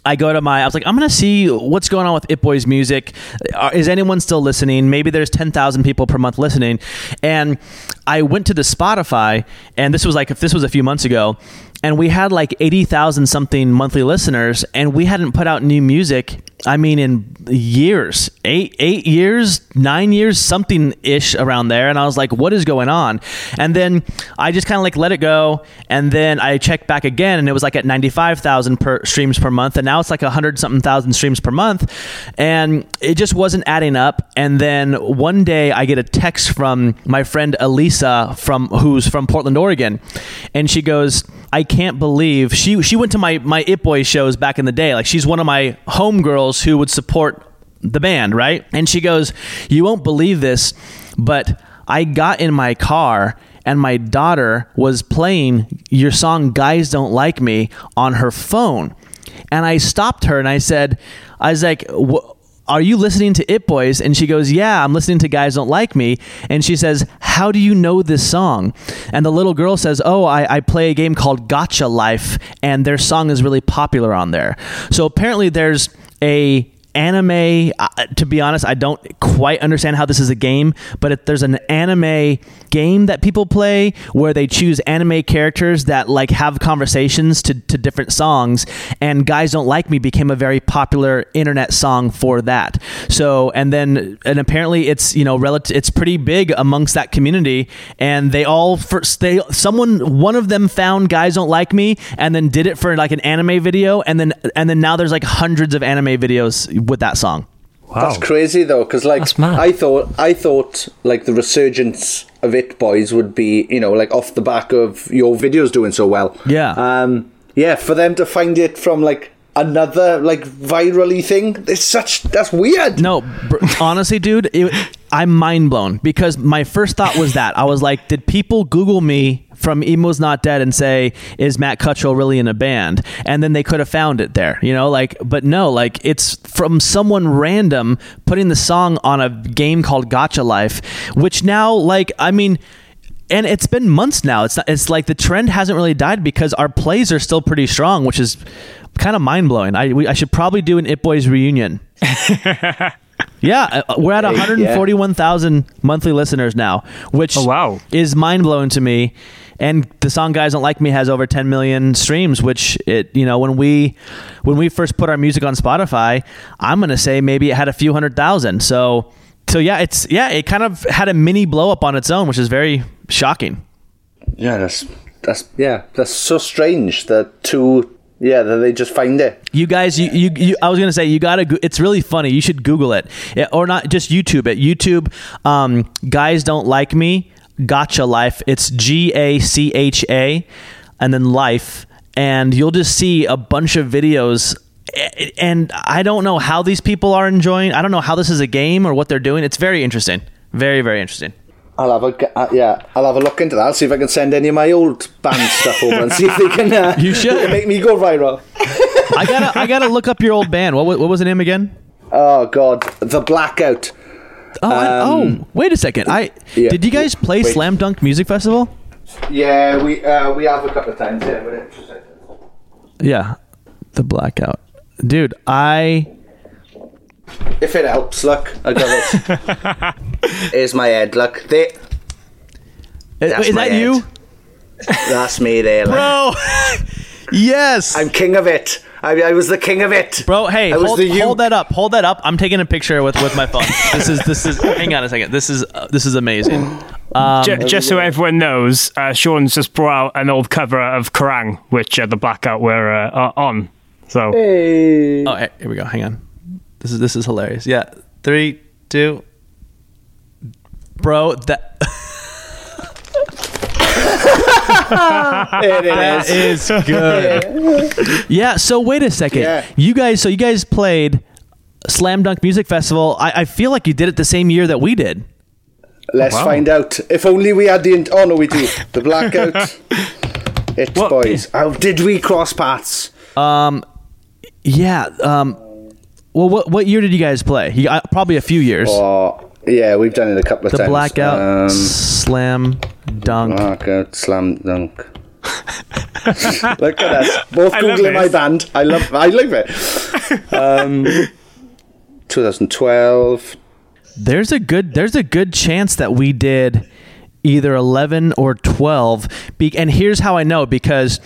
I go to my, I was like, I'm going to see what's going on with It Boys music. Is anyone still listening? Maybe there's 10,000 people per month listening. And I went to the Spotify, and this was like, if this was a few months ago, and we had like 80,000 something monthly listeners, and we hadn't put out new music I mean, in years, eight eight years, nine years, something ish around there, and I was like, "What is going on?" And then I just kind of like let it go, and then I checked back again, and it was like at ninety five thousand per streams per month, and now it's like hundred something thousand streams per month, and it just wasn't adding up. And then one day I get a text from my friend Elisa from who's from Portland, Oregon, and she goes, "I can't believe she she went to my my It Boy shows back in the day. Like she's one of my homegirls." Girls who would support the band, right? And she goes, You won't believe this, but I got in my car and my daughter was playing your song Guys Don't Like Me on her phone. And I stopped her and I said, I was like, are you listening to It Boys? And she goes, Yeah, I'm listening to Guys Don't Like Me. And she says, How do you know this song? And the little girl says, Oh, I, I play a game called Gacha Life, and their song is really popular on there. So apparently there's a anime. Uh, to be honest, I don't quite understand how this is a game, but if there's an anime game that people play where they choose anime characters that like have conversations to, to different songs, and "Guys Don't Like Me" became a very popular internet song for that. So, and then and apparently it's you know relative, it's pretty big amongst that community, and they all first they someone one of them found "Guys Don't Like Me" and then did it for like an anime video, and then and then now there's like hundreds of anime videos with that song. Wow. That's crazy though, because like I thought, I thought like the resurgence of It Boys would be, you know, like off the back of your videos doing so well. Yeah. Um. Yeah, for them to find it from like another like virally thing, it's such that's weird. No, br- honestly, dude, it, I'm mind blown because my first thought was that I was like, did people Google me from Emo's Not Dead and say, is Matt Cutshall really in a band? And then they could have found it there, you know, like, but no, like it's from someone random putting the song on a game called Gacha Life, which now, like, I mean. And it's been months now. It's not, it's like the trend hasn't really died because our plays are still pretty strong, which is kind of mind blowing. I we, I should probably do an It Boys reunion. (laughs) Yeah, uh, we're at 141,000 monthly listeners now, which Oh, wow. is mind blowing to me. And the song "Guys Don't Like Me" has over 10 million streams, which it you know when we when we first put our music on Spotify, I'm gonna say maybe it had a few hundred thousand. So so yeah, it's yeah, it kind of had a mini blow up on its own, which is very shocking. Yeah, that's that's yeah, that's so strange that two yeah they just find it. You guys, you, you, you I was gonna say you gotta. go- It's really funny. You should Google it, or not just YouTube it. YouTube, um, guys don't like me. Gacha life. It's G A C H A, and then life, and you'll just see a bunch of videos. And I don't know how these people are enjoying. I don't know how this is a game or what they're doing. It's very interesting. Very very interesting. I'll have a uh, yeah, I'll have a look into that. I'll see if I can send any of my old band stuff over and see if they can. Uh, You should. make me go viral. I gotta I gotta look up your old band. What what was the name again? Oh God, the blackout. Oh, I, Um, oh, wait a second. I yeah. did you guys play Wait. Slam Dunk Music Festival? Yeah, we uh, we have a couple of times. Yeah, but it's- Yeah, the blackout, dude. I if it helps, look, I got it. (laughs) Here's my head. Look, they, That's is my that head. you, that's me there. Like. bro? (laughs) yes, I'm king of it. I, I was the king of it, bro. Hey, I was hold, the hold that up. Hold that up. I'm taking a picture with with my phone. this is this is. (laughs) hang on a second. This is uh, this is amazing. Um, Ju- just so everyone knows, uh, Sean's just brought out an old cover of Kerrang, which uh, the Blackout were uh, on. So hey. oh, here we go. Hang on. This is this is hilarious. Yeah, three, two. Bro, that There (laughs) it that is. is good. yeah. So wait a second. Yeah. You guys. So you guys played Slam Dunk Music Festival. I, I feel like you did it the same year that we did. Let's Wow. find out. If only we had the. In- oh no, we do. The blackout. (laughs) It's What- boys. How did we cross paths? Um. Yeah. Um. Well, what what year did you guys play? You, uh, probably a few years. Oh, yeah, we've done it a couple of the times. blackout, Um, slam dunk. blackout, slam dunk. (laughs) Look at us, both I love googling my band. I love. I love it. Um, 2012. There's a good there's a good chance that we did either 11 or 12 Be- and here's how I know because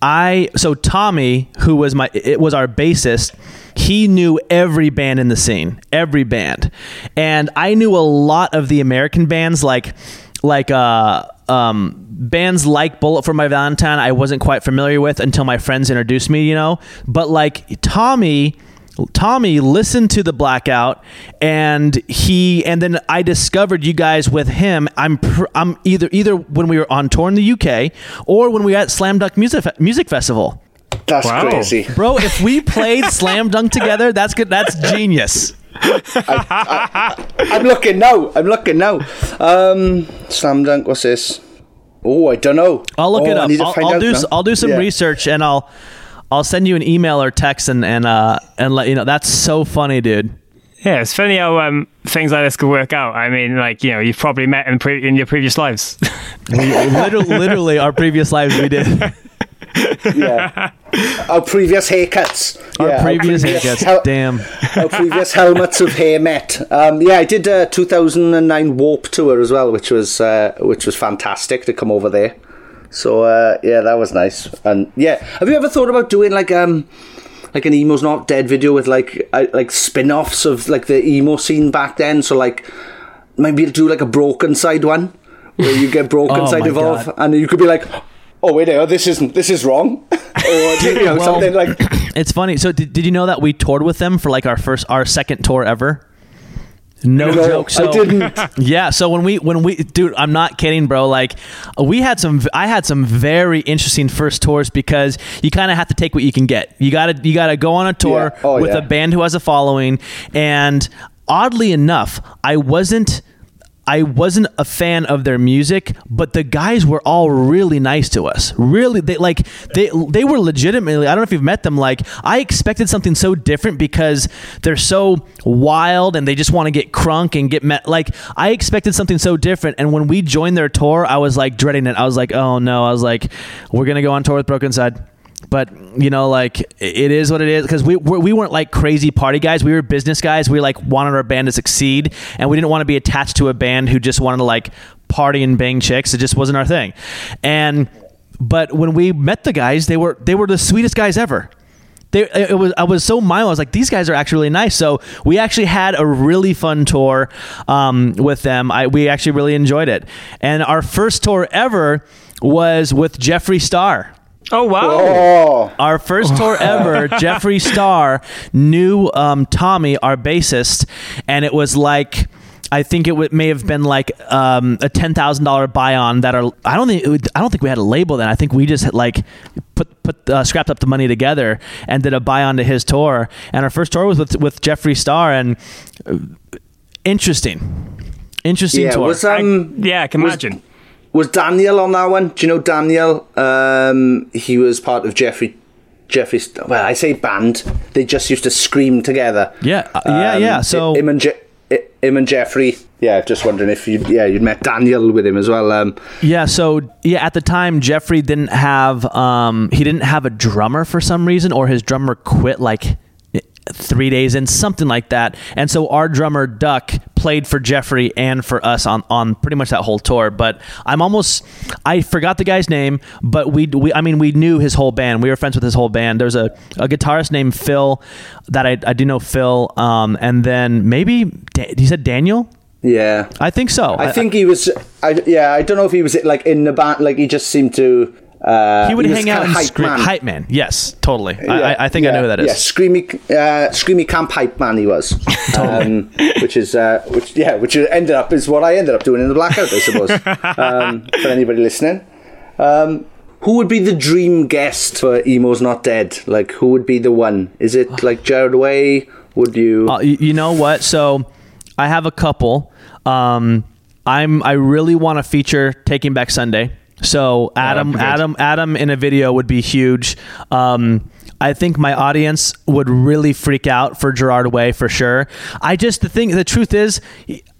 I so Tommy who was my it was our bassist he knew every band in the scene every band and I knew a lot of the American bands like like uh um bands like Bullet for My Valentine I wasn't quite familiar with until my friends introduced me you know but like Tommy Tommy listened to the blackout and he and then I discovered you guys with him. I'm pr- I'm either either when we were on tour in the UK or when we were at Slam Dunk Music Fe- Music Festival. That's Wow. crazy. Bro, if we played (laughs) Slam Dunk together, that's good. That's genius. I'm looking now. I'm looking now. Um, slam dunk. What's this? Oh, I don't know. I'll look Oh, it I up. need to I'll, find I'll out do now. s- I'll do some Yeah. research and I'll I'll send you an email or text and and uh and let you know. That's so funny, dude. yeah, it's funny how um, things like this could work out. I mean, like you know, you've probably met in pre- in your previous lives. (laughs) We, literally, literally, our previous lives we did. (laughs) Yeah. Our previous haircuts. Our Yeah, our previous previous haircuts. hel- Damn. Our previous helmets of hair met. Um, yeah, I did a 2009 Warp tour as well, which was uh, which was fantastic to come over there. So uh, yeah, that was nice. And yeah, have you ever thought about doing like um like an emo's not dead video with like uh, like spin-offs of like the emo scene back then? So like maybe do like a Brokencyde one where you get broken (laughs) Oh side evolve, God. and you could be like. Oh wait, no, this isn't. This is wrong, (laughs) or (laughs) you know Well- something like. (clears throat) It's funny. So did, did you know that we toured with them for like our first our second tour ever? No, No, joke. So I didn't. (laughs) Yeah. So when we when we dude, I'm not kidding, bro. Like uh, we had some. I had some very interesting first tours because you kind of have to take what you can get. You gotta you gotta go on a tour Yeah. Oh, with yeah. a band who has a following, and oddly enough, I wasn't. I wasn't a fan of their music, but the guys were all really nice to us. Really, they like they they were legitimately. I don't know if you've met them. Like I expected something so different because they're so wild and they just want to get crunk and get met. Like I expected something so different, and when we joined their tour, I was like dreading it. I was like, oh no. I was like, we're gonna go on tour with Brokencyde but you know like it is what it is because we we're- weren't like crazy party guys we were business guys we like wanted our band to succeed and we didn't want to be attached to a band who just wanted to like party and bang chicks it just wasn't our thing and but when we met the guys they were they were the sweetest guys ever they, it was I was so mild. I was like, these guys are actually really nice. So we actually had a really fun tour um, with them. I we actually really enjoyed it. And our first tour ever was with Jeffree Star. Oh wow! Oh, Our first tour (laughs) ever, Jeffree Star knew um, Tommy, our bassist, and it was like. I think it would, may have been like um, a ten thousand dollar buy on that are. I don't think would- I don't think we had a label then. I think we just had like put put uh, scrapped up the money together and did a buy on to his tour. And our first tour was with with Jeffree Star and uh, interesting, interesting yeah. tour. Was um Yeah, I can was- imagine. Was Daniel on that one? Do you know Daniel? Um, he was part of Jeffree. Jeffree's well, I say band. They just used to scream together. Yeah, uh, yeah, Um, yeah. So him and Je- him and Jeffree. Yeah, just wondering if you yeah you'd met Daniel with him as well. Um, Yeah, so yeah, at the time Jeffree didn't have um he didn't have a drummer for some reason or his drummer quit like 3 days in something like that. And so our drummer Duck played for Jeffree and for us on on pretty much that whole tour, but I'm almost I forgot the guy's name, but we we I mean we knew his whole band. We were friends with his whole band. There's a, a guitarist named Phil that I I do know Phil um and then maybe Da- he said Daniel? yeah, I think so. I think he was. I yeah, I don't know if he was like in the band. Like he just seemed to. Uh, he would was hang out and hype scream. man. Hype man. Yes, totally. I, Yeah, I, I think I know who that is. Yeah, screamy, uh, screamy camp hype man he was. (laughs) um, which is, uh, which yeah, which ended up is what I ended up doing in the blackout, I suppose. (laughs) um, for anybody listening, um, who would be the dream guest for Emo's Not Dead? Like, who would be the one? Is it (sighs) like Gerard Way? Would you? Uh, you know what? So I have a couple. Um, I'm I really want to feature Taking Back Sunday. So Adam, that'd be good. Adam, Adam in a video would be huge. Um, I think my audience would really freak out for Gerard Way for sure. I just the thing, the truth is,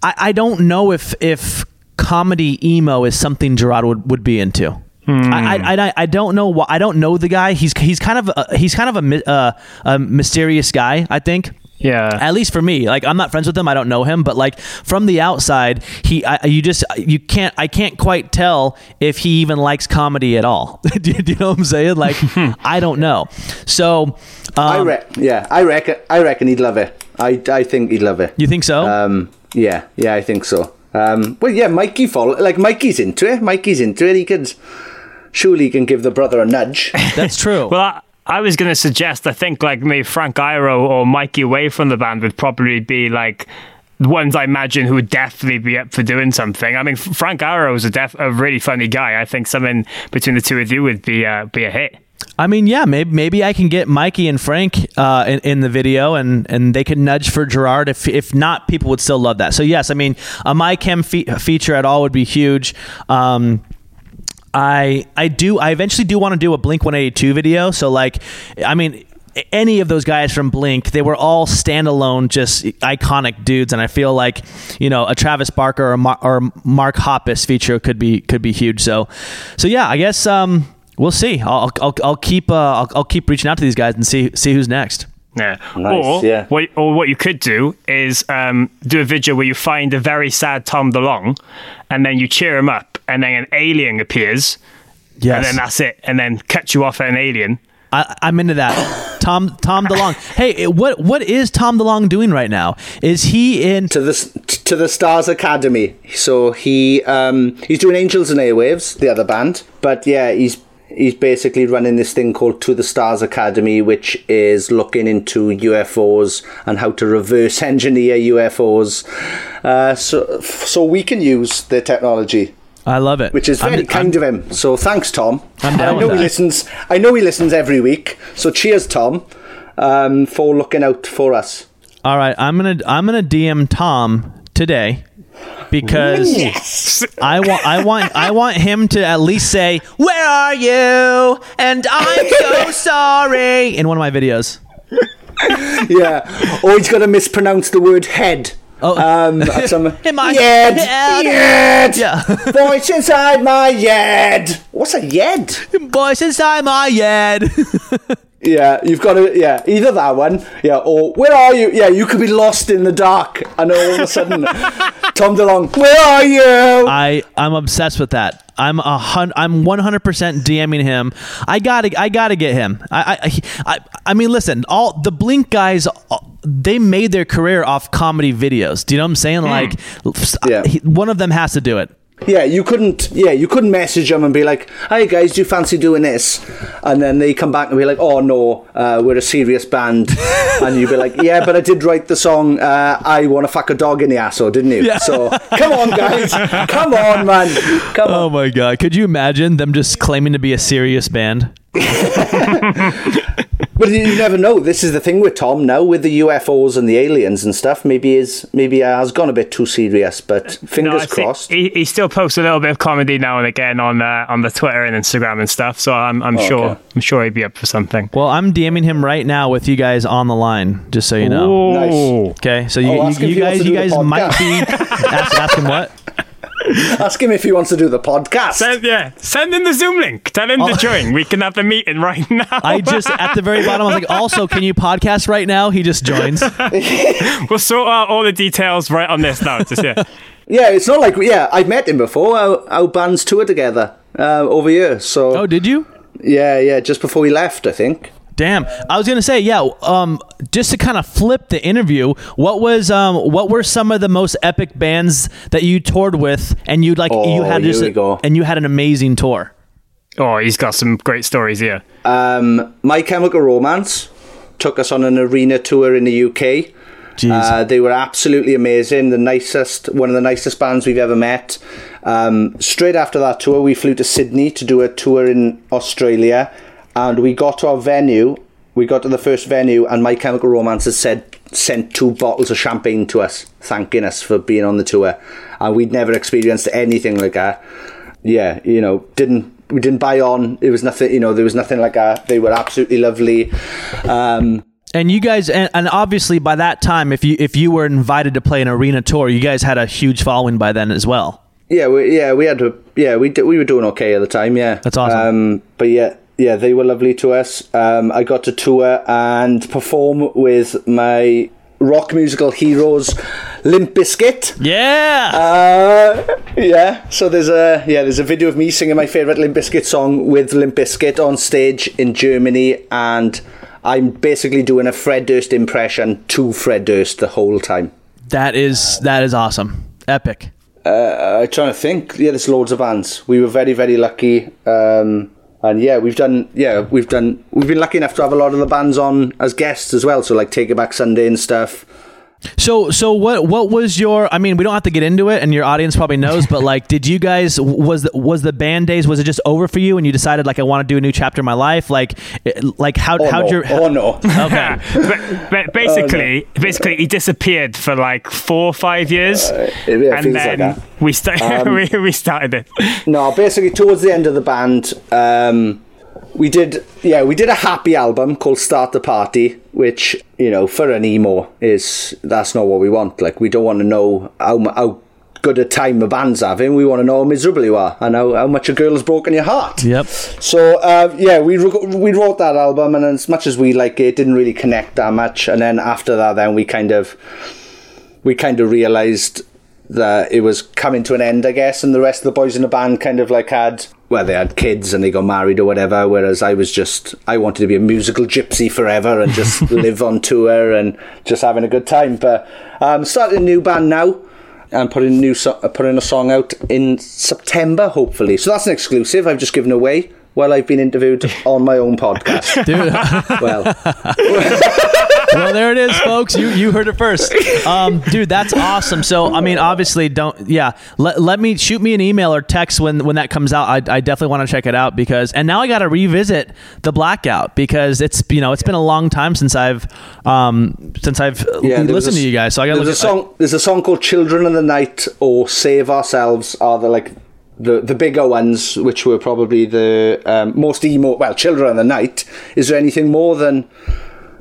I, I don't know if if comedy emo is something Gerard would, would be into. I, I, I, I don't know why I don't know the guy. He's he's kind of a, he's kind of a, mi- uh, a mysterious guy. I think. Yeah. At least for me, like I'm not friends with him. I don't know him, but like from the outside, he, I, you just, you can't, I can't quite tell if he even likes comedy at all. (laughs) do, you- do you know what I'm saying? Like, (laughs) I don't know. So, I um, re- yeah, I reckon. I reckon he'd love it. I, I think he'd love it. you think so? Um, yeah, yeah, I think so. Um, well, yeah, Mikey follow like Mikey's into it. Mikey's into it. He could surely he can give the brother a nudge. That's true. Well, I, I was going to suggest, I think, like maybe Frank Iero or Mikey Way from the band would probably be like the ones I imagine who would definitely be up for doing something. I mean, Frank Iero is a, def- a really funny guy. I think something between the two of you would be uh, be a hit. I mean, yeah, maybe maybe I can get Mikey and Frank uh, in, in the video, and, and they can nudge for Gerard. If if not, people would still love that. So yes, I mean, a My fe- feature at all would be huge. Um, I I do I eventually do want to do a Blink 182 video. So like, I mean. Any of those guys from Blink, they were all standalone, just iconic dudes, and I feel like, you know, a Travis Barker or, Mar- or Mark Hoppus feature could be could be huge. So, so yeah, I guess um, we'll see. I'll I'll, I'll keep uh, I'll, I'll keep reaching out to these guys and see see who's next. Yeah. Nice, or, yeah. What, or what you could do is um, do a video where you find a very sad Tom DeLonge and then you cheer him up and then an alien appears Yes. and then that's it. And then cut you off at an alien. I, I'm into that. (coughs) Tom Tom DeLonge. Hey, what what is Tom DeLonge doing right now? Is he in? to the to the Stars Academy. So he um, he's doing Angels and Airwaves, the other band. But yeah, he's he's basically running this thing called To the Stars Academy, which is looking into UFOs and how to reverse engineer UFOs, uh, so so we can use the technology. I love it. Which is very I'm- kind of him. So thanks, Tom. I'm down I know with he that. listens. I know he listens every week. So cheers, Tom, um, for looking out for us. All right, I'm gonna I'm gonna DM Tom today because I want I want I want him to at least say where are you and I'm so (laughs) sorry in one of my videos. yeah. Or he's gonna mispronounce the word head. Oh. Um, at some, In my yed, (laughs) head. yed, Yeah. (laughs) voice inside my yed. What's a yed? Voice inside my head. (laughs) Yeah, you've got to, yeah, either that one, yeah, or where are you? Yeah, you could be lost in the dark, and all of a sudden, Tom DeLonge, where are you? I I'm obsessed with that. I'm a hun- I'm 100 percent DMing him. I gotta I gotta get him. I I I, I mean, listen, all the Blink guys. uh, They made their career off comedy videos. Do you know what I'm saying? Like, Yeah. one of them has to do it. Yeah, you couldn't. Yeah, you couldn't message them and be like, "Hey guys, do you fancy doing this?" And then they come back and be like, "Oh no, uh, we're a serious band," (laughs) and you'd be like, "Yeah, but I did write the song. Uh, I want to fuck a dog in the asshole, didn't you?" Yeah. So come on, guys, (laughs) come on, man, come on. Oh my god! Could you imagine them just claiming to be a serious band? But you you never know. This is the thing with Tom now, with the UFOs and the aliens and stuff. Maybe is maybe uh, has gone a bit too serious, but fingers I think crossed. He, he still posts a little bit of comedy now and again on uh, on the Twitter and Instagram and stuff. So I'm I'm sure okay. I'm sure he'd be up for something. Well, I'm DMing him right now with you guys on the line, just so you know. Nice. Okay, so you, Oh, you, you if he wants guys you guys might be podcast. (laughs) ask, ask him what. (laughs) Ask him if he wants to do the podcast. Send, yeah, send him the Zoom link. Tell him to join. We can have the meeting right now. Oh. I just at the very bottom I was like, also, can you podcast right now? He just joins. (laughs) we'll sort out all the details right on this now. Just yeah. (laughs) Yeah, it's not like yeah. I've met him before. Our, our bands tour together uh, over here. So Oh, did you? yeah, yeah. Just before we left, I think. Damn. I was gonna say, yeah. Um, just to kind of flip the interview, what was um, what were some of the most epic bands that you toured with, and you like you Oh, had just we go. and you had an amazing tour. Oh, he's got some great stories here. Um, My Chemical Romance took us on an arena tour in the UK. Jeez. Uh, they were absolutely amazing. The nicest, one of the nicest bands we've ever met. Um, straight after that tour, we flew to Sydney to do a tour in Australia, and we got to our venue. We got to the first venue, and My Chemical Romance had said sent two bottles of champagne to us, thanking us for being on the tour, and we'd never experienced anything like that. Yeah, you know, didn't we didn't buy on. It was nothing. You know, there was nothing like that. They were absolutely lovely. Um, And you guys, and, and obviously by that time, if you if you were invited to play an arena tour, you guys had a huge following by then as well. Yeah, we, yeah, we had to. Yeah, we did, we were doing okay at the time. Yeah, That's awesome. Um, but yeah, yeah, they were lovely to us. Um, I got to tour and perform with my rock musical heroes, Limp Bizkit. Yeah. Uh, yeah. So there's a yeah there's a video of me singing my favorite Limp Bizkit song with Limp Bizkit on stage in Germany, and I'm basically doing a Fred Durst impression to Fred Durst the whole time. that is that is awesome. Epic. I'm trying to think. Yeah, there's loads of bands. We were very, very lucky. Um, and yeah, we've done. Yeah, we've done. We've been lucky enough to have a lot of the bands on as guests as well. So like Taking Back Sunday and stuff. So so what what was your? I mean, we don't have to get into it, and your audience probably knows. but like, did you guys was the, was the band days? Was it just over for you, and you decided like I want to do a new chapter in my life? Like like how Oh how'd no! your oh no! (laughs) okay? (laughs) but, but basically, basically, he disappeared for like four or five years, it- it and feels like then that. we, sta- we (laughs) we started it. no, basically towards the end of the band, um, we did. Yeah, we did a happy album called "Start the Party," which you know, for an emo, is that's not what we want. Like, we don't want to know how how good a time a band's having. We want to know how miserable you are and how, how much a girl has broken your heart. Yep. So uh, yeah, we we wrote that album, and as much as we like it, it didn't really connect that much. And then after that, then we kind of we kind of realised that it was coming to an end, I guess, and the rest of the boys in the band kind of like had well, they had kids and they got married or whatever. Whereas I was just, I wanted to be a musical gypsy forever and just (laughs) live on tour and just having a good time. But um, starting a new band now and putting a new so- putting a song out in September, hopefully. So that's an exclusive I've just given away while I've been interviewed (laughs) on my own podcast. Well, (laughs) well, there it is, folks. You you heard it first, um, dude. That's awesome. So, I mean, obviously, don't yeah. Let, let me shoot me an email or text when when that comes out. I, I definitely want to check it out because and now I got to revisit the blackout because it's you know it's been a long time since I've um since I've Yeah, listened a- to you guys. So I got to there's look a at song. There's a song called "Children of the Night" or "Save Ourselves" are the like the the bigger ones, which were probably the um, most emo. Well, "Children of the Night." Is there anything more than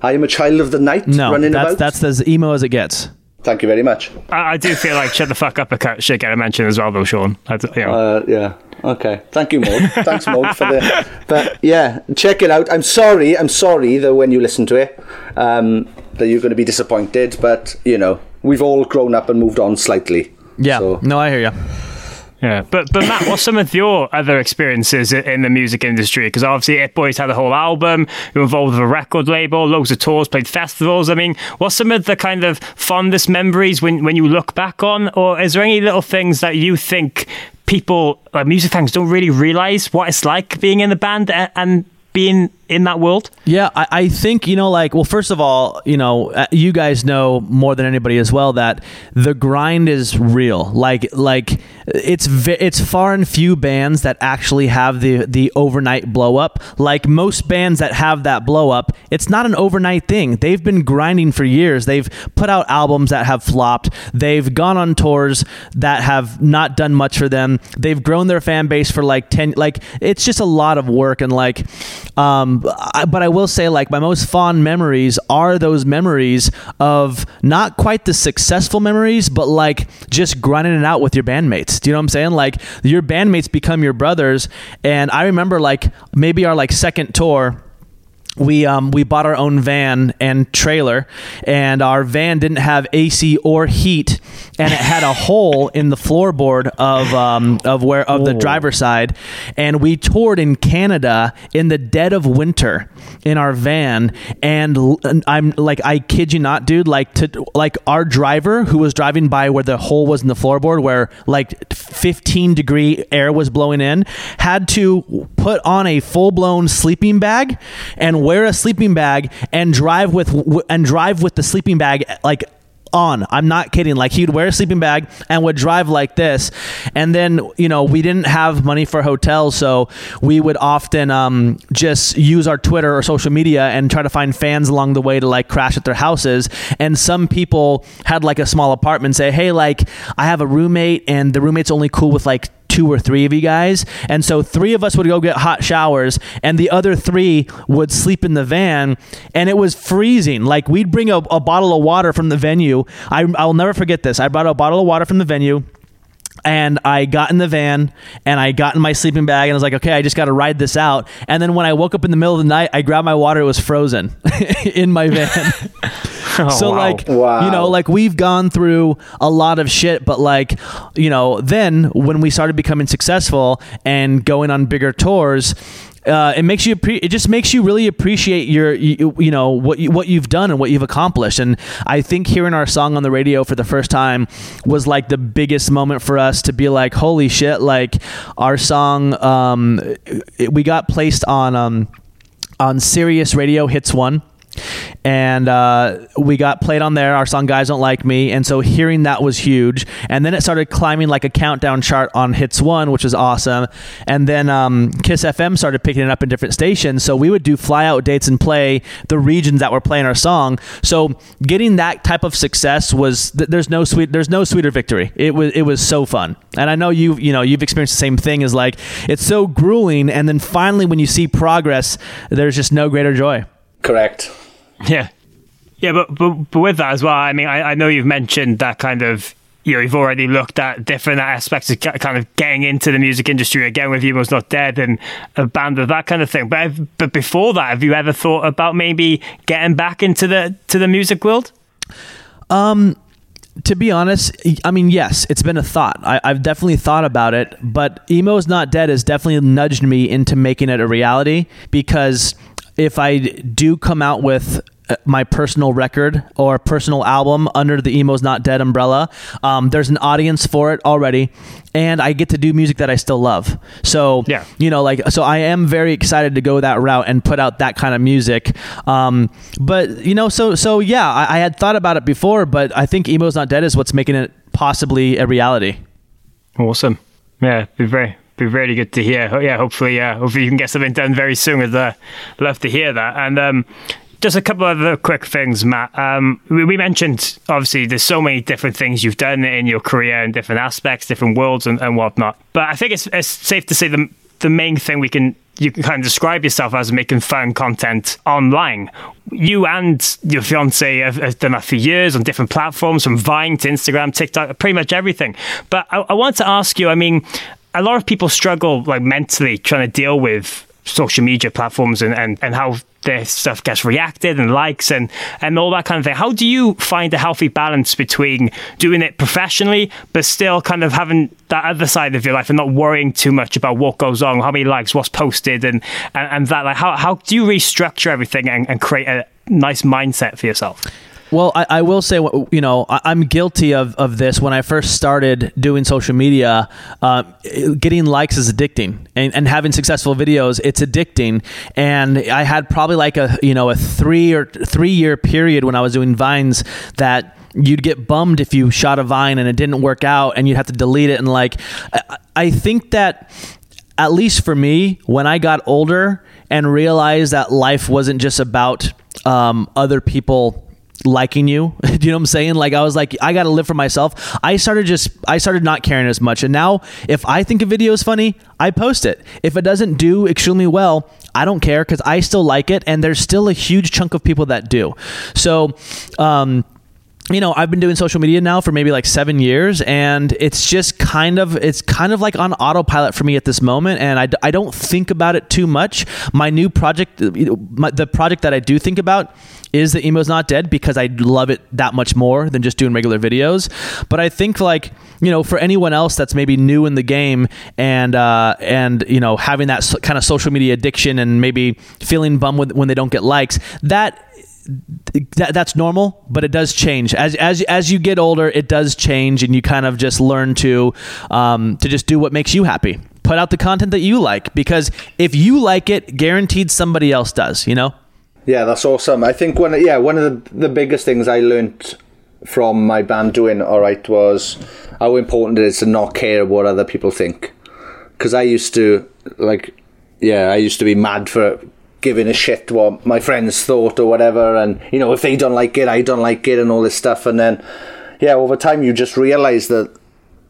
"I am a child of the night" no. running That's about? that's as emo as it gets. Thank you very much. I, I do feel like shut the fuck up should get a mention as well, though, Sean. I, d- you know. Uh, yeah. Okay. Thank you, Maud. Thanks, Maud, for the. But yeah, check it out. I'm sorry. I'm sorry that when you listen to it, um, that you're going to be disappointed. But you know, we've all grown up and moved on slightly. Yeah. So- No, I hear you. Yeah, but but Matt, what's some of your other experiences in the music industry? Because obviously, It Boys had a whole album. You were involved with a record label, loads of tours, played festivals. I mean, what's some of the kind of fondest memories when when you look back on, or is there any little things that you think people, like music fans, don't really realize what it's like being in the band a- and being in that world? Yeah, I, I think, you know, like, well, first of all, you know, uh, you guys know more than anybody as well that the grind is real. Like, like it's it's far and few bands that actually have the the overnight blow up. Like most bands that have that blow up, it's not an overnight thing. They've been grinding for years. They've put out albums that have flopped. They've gone on tours that have not done much for them. They've grown their fan base for like 10 like it's just a lot of work and like um I, but I will say like my most fond memories are those memories of not quite the successful memories but like just grinding it out with your bandmates. Do you know what I'm saying? Like your bandmates become your brothers and I remember like maybe our like second tour we um, we bought our own van and trailer, and our van didn't have AC or heat, and it had a hole in the floorboard of um, of where of the driver's side, and we toured in Canada in the dead of winter in our van, and l- and I'm like I kid you not, dude, like to like our driver who was driving by where the hole was in the floorboard, where like 15 degree air was blowing in, had to put on a full blown sleeping bag and wear a sleeping bag and drive with and drive with the sleeping bag like on. I'm not kidding. Like he'd wear a sleeping bag and would drive like this. And then, you know, we didn't have money for hotels, so we would often um, just use our Twitter or social media and try to find fans along the way to like crash at their houses. And some people had like a small apartment say, "Hey, like I have a roommate and the roommate's only cool with like two or three of you guys. And so three of us would go get hot showers and the other three would sleep in the van and it was freezing. Like we'd bring a, a bottle of water from the venue. I, I'll never forget this. I brought a bottle of water from the venue and I got in the van and I got in my sleeping bag and I was like, okay, I just got to ride this out. And then when I woke up in the middle of the night, I grabbed my water. It was frozen (laughs) in my van. (laughs) (laughs) so wow. like Wow. you know like we've gone through a lot of shit but like you know then when we started becoming successful and going on bigger tours uh, it makes you it just makes you really appreciate your you, you know what you, what you've done and what you've accomplished and I think hearing our song on the radio for the first time was like the biggest moment for us to be like holy shit like our song um, it- we got placed on um, on Sirius Radio Hits One, and uh, we got played on there. Our song "Guys Don't Like Me," and so hearing that was huge. And then it started climbing like a countdown chart on Hits One, which was awesome. And then um, Kiss FM started picking it up in different stations. So we would do flyout dates and play the regions that were playing our song. So getting that type of success was th- there's no sweet there's no sweeter victory. It was it was so fun. And I know you you know you've experienced the same thing. Is like it's so grueling, and then finally when you see progress, there's just no greater joy. Correct. Yeah. Yeah, but, but but with that as well, I mean, I, I know you've mentioned that kind of you know, you've already looked at different aspects of kind of getting into the music industry again with Emo's Not Dead and a band of that kind of thing. But but before that, have you ever thought about maybe getting back into the to the music world? Um, to be honest, I mean, yes, it's been a thought. I, have definitely thought about it, but Emo's Not Dead has definitely nudged me into making it a reality because if I do come out with uh, my personal record or personal album under the Emo's Not Dead umbrella. Um, there's an audience for it already, and I get to do music that I still love. So, yeah. you know, like, so I am very excited to go that route and put out that kind of music. Um, but, you know, so, so yeah, I, I had thought about it before, but I think Emo's Not Dead is what's making it possibly a reality. Awesome. Yeah, be very, be really good to hear. Yeah, hopefully, yeah, hopefully you can get something done very soon. I'd uh, love to hear that. And um, just a couple of other quick things, Matt. Um, we, we, mentioned obviously there's so many different things you've done in your career and different aspects, different worlds, and, and whatnot. But I think it's, it's safe to say the the main thing we can you can kind of describe yourself as making fun content online. You and your fiance have, have, done that for years on different platforms, from Vine to Instagram, TikTok, pretty much everything. But I, I want to ask you. I mean, a lot of people struggle like mentally trying to deal with social media platforms and, and, and how their stuff gets reacted and likes and, and all that kind of thing. How do you find a healthy balance between doing it professionally, but still kind of having that other side of your life and not worrying too much about what goes on, how many likes, what's posted, and, and, and that? Like, how, how do you restructure everything and, and create a nice mindset for yourself? Well, I, I, will say, you know, I, am guilty of, of this. When I first started doing social media, uh, getting likes is addicting, and, and having successful videos, it's addicting. And I had probably like a you know a three or three year period when I was doing vines that you'd get bummed if you shot a vine and it didn't work out, and you'd have to delete it. And like, I, I think that at least for me, when I got older and realized that life wasn't just about um, other people liking you. (laughs) Do you know what I'm saying? Like I was like, I got to live for myself. I started just, I started not caring as much. And now if I think a video is funny, I post it. If it doesn't do extremely well, I don't care because I still like it. And there's still a huge chunk of people that do. So, um, you know, I've been doing social media now for maybe like seven years, and it's just kind of it's kind of like on autopilot for me at this moment, and I, I don't think about it too much. My new project, my, the project that I do think about is the emo's not dead because I love it that much more than just doing regular videos. But I think like you know, for anyone else that's maybe new in the game and uh, and you know having that kind of social media addiction and maybe feeling bummed when they don't get likes, that that, that's normal, but it does change as as as you get older. It does change, and you kind of just learn to um, to just do what makes you happy. Put out the content that you like because if you like it, guaranteed somebody else does. You know. Yeah, that's awesome. I think one yeah one of the the biggest things I learned from my band doing all right was how important it is to not care what other people think. Because I used to like yeah, I used to be mad for giving a shit what my friends thought or whatever and you know if they don't like it i don't like it and all this stuff and then yeah over time you just realize that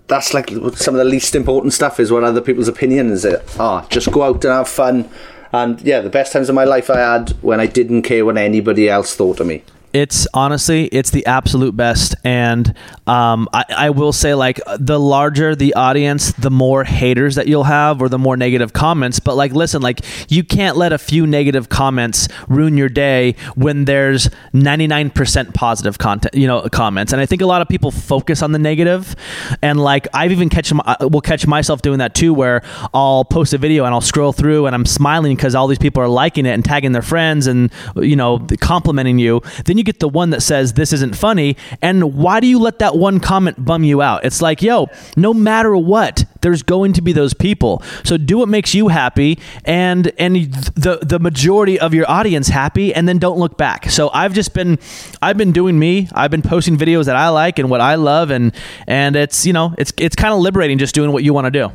that's like some of the least important stuff is what other people's opinions are. Ah, just go out and have fun. And yeah the best times of my life i had when i didn't care what anybody else thought of me it's honestly it's the absolute best. And um, I, I, will say like the larger the audience the more haters that you'll have or the more negative comments. But like listen like you can't let a few negative comments ruin your day when there's 99% positive content you know comments. And i think a lot of people focus on the negative. And like i've even catch my, will catch myself doing that too where i'll post a video and i'll scroll through and i'm smiling because all these people are liking it and tagging their friends and you know complimenting you. Then you get the one that says this isn't funny. And why do you let that one comment bum you out? It's like, yo, no matter what, there's going to be those people. So do what makes you happy and and the the majority of your audience happy and then don't look back. So I've just been I've been doing me. I've been posting videos that I like and what I love and and it's, you know, it's it's kind of liberating just doing what you want to do.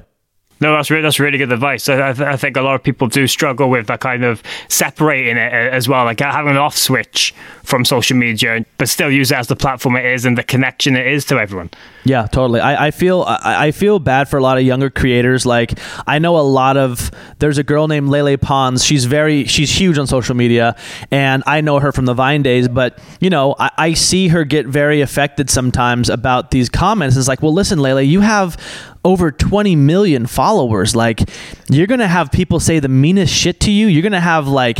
No, that's really, that's really good advice. I, I, I think a lot of people do struggle with that kind of separating it uh, as well, like having an off switch from social media, but still use it as the platform it is and the connection it is to everyone. Yeah, totally. I, I feel I, I feel bad for a lot of younger creators. Like I know a lot of there's a girl named Lele Pons. She's very she's huge on social media, and I know her from the Vine days. But you know, I, I see her get very affected sometimes about these comments. It's like, well, listen, Lele, you have over 20 million followers. Like you're gonna have people say the meanest shit to you. You're gonna have like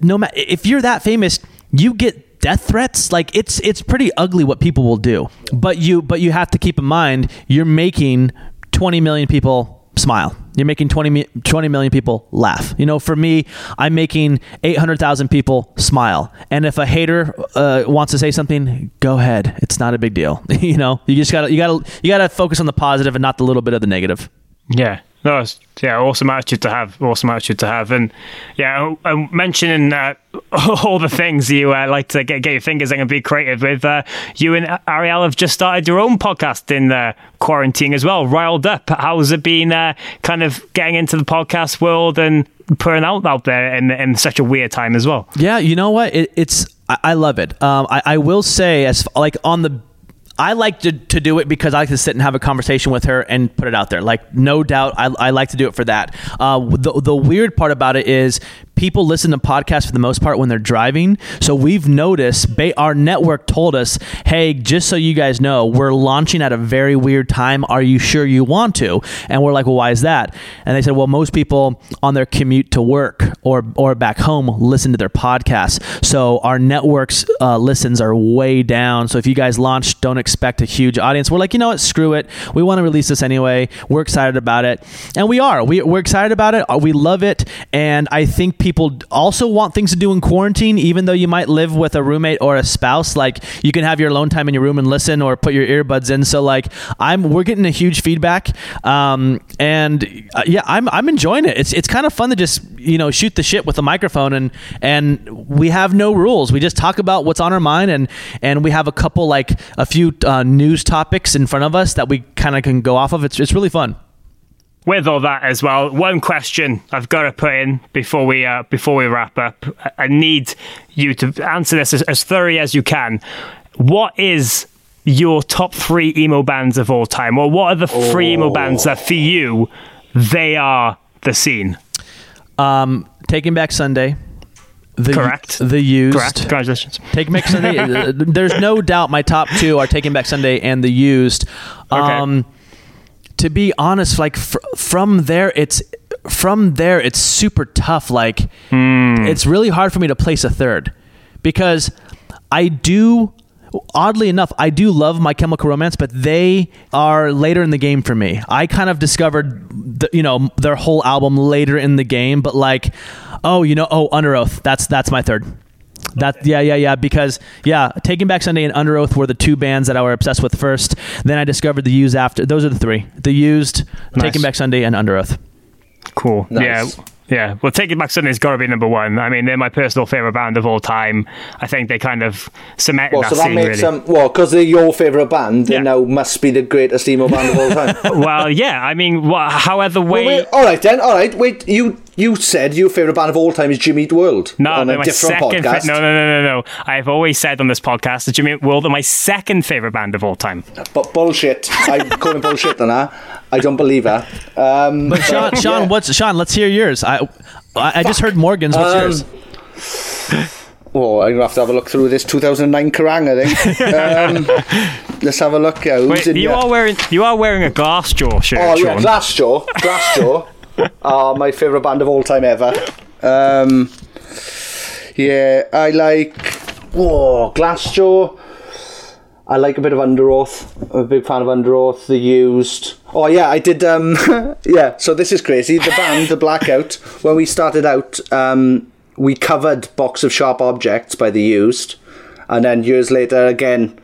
no matter if you're that famous you get death threats. Like it's it's pretty ugly what people will do. But you but you have to keep in mind you're making 20 million people smile you're making 20, 20 million people laugh. You know for me i'm making 800000 people smile. And if a hater uh, wants to say something go ahead. It's not a big deal. (laughs) You know you just gotta you gotta you gotta focus on the positive and not the little bit of the negative. Yeah. No, it's, yeah, awesome attitude to have. Awesome attitude to have, and yeah, uh, mentioning uh, (laughs) all the things you uh, like to get, get your fingers in and be creative with. Uh, you and Arielle have just started your own podcast in uh, quarantine as well. Riled up. How's it been? Uh, kind of getting into the podcast world and putting out out there in in such a weird time as well. Yeah, you know what? It, it's I, I love it. Um, I, I will say, as like on the, I like to, to do it because I like to sit and have a conversation with her and put it out there. Like no doubt, I, I like to do it for that. Uh, the the weird part about it is people listen to podcasts for the most part when they're driving. So we've noticed ba- our network told us, hey, just so you guys know, we're launching at a very weird time. Are you sure you want to? And we're like, well, why is that? And they said, well, most people on their commute to work or or back home listen to their podcasts. So our network's uh, listens are way down. So if you guys launch, don't expect a huge audience. We're like, you know what? Screw it. We want to release this anyway. We're excited about it, and we are. We, we're excited about it. We love it, and I think people also want things to do in quarantine, even though you might live with a roommate or a spouse. Like you can have your alone time in your room and listen, or put your earbuds in. So like I'm, we're getting a huge feedback, um, and uh, yeah, I'm I'm enjoying it. It's it's kind of fun to just you know shoot the shit with a microphone and and we have no rules. We just talk about what's on our mind and and we have a couple like a few uh, news topics in front of us that we kind of can go off of. It's it's really fun. With all that as well, one question I've got to put in before we uh, before we wrap up. I- need you to answer this as, as thoroughly as you can. What is your top three emo bands of all time, or what are the three emo bands that for you they are the scene? Um, Taking Back Sunday. The, Correct. The used. Correct. Congratulations. Taking Back Sunday. (laughs) uh, there's no doubt my top two are Taking Back Sunday and the used. Um, to be honest, like fr- from there, it's from there, it's super tough. Like hmm. it's really hard for me to place a third because I do. Oddly enough, I do love My Chemical Romance, but they are later in the game for me. I kind of discovered, the, you know, their whole album later in the game. But like, oh, you know, oh, Underoath. That's that's my third. That yeah yeah yeah because yeah Taking Back Sunday and Underoath were the two bands that I were obsessed with first. Then I discovered the Used after. Those are the three: the Used, Nice. Taking Back Sunday, and Underoath. Cool. Nice. Yeah. Yeah. Well, Taking Back Sunday's got to be number one. I mean, they're my personal favorite band of all time. I think they kind of cemented Well, that so that scene makes really. them well because they're your favourite band. They Yeah. now must be the greatest emo band of all time. (laughs) well, yeah. I mean, wha however way. Well, wait, all right then. All right. Wait, you you said your favourite band of all time is Jimmy Eat World No, on a my different second. podcast. Fa- no, no, no, no, no. I've always said on this podcast that Jimmy Eat World are my second favorite band of all time. But bullshit. I'm calling bullshit on her. I don't believe her. Um, But Sean, Sean, yeah. what's Sean? Let's hear yours. I I, I just heard Morgan's. What's Um, yours? Oh, I'm gonna have to have a look through this 2009 Kerrang. I think. um, (laughs) let's have a look. Yeah, who's Wait, in you here? are wearing you are wearing a Glassjaw shirt, Oh yeah, Sean. Glassjaw. Glassjaw are my favourite band of all time ever. Um, yeah, I like. Oh, Glassjaw. I like a bit of Underoath. I'm a big fan of Underoath. The Used. Oh yeah, I did. Um, (laughs) yeah, so this is crazy. The band, the Blackout. When we started out, um, we covered "Box of Sharp Objects" by The Used, and then years later, again,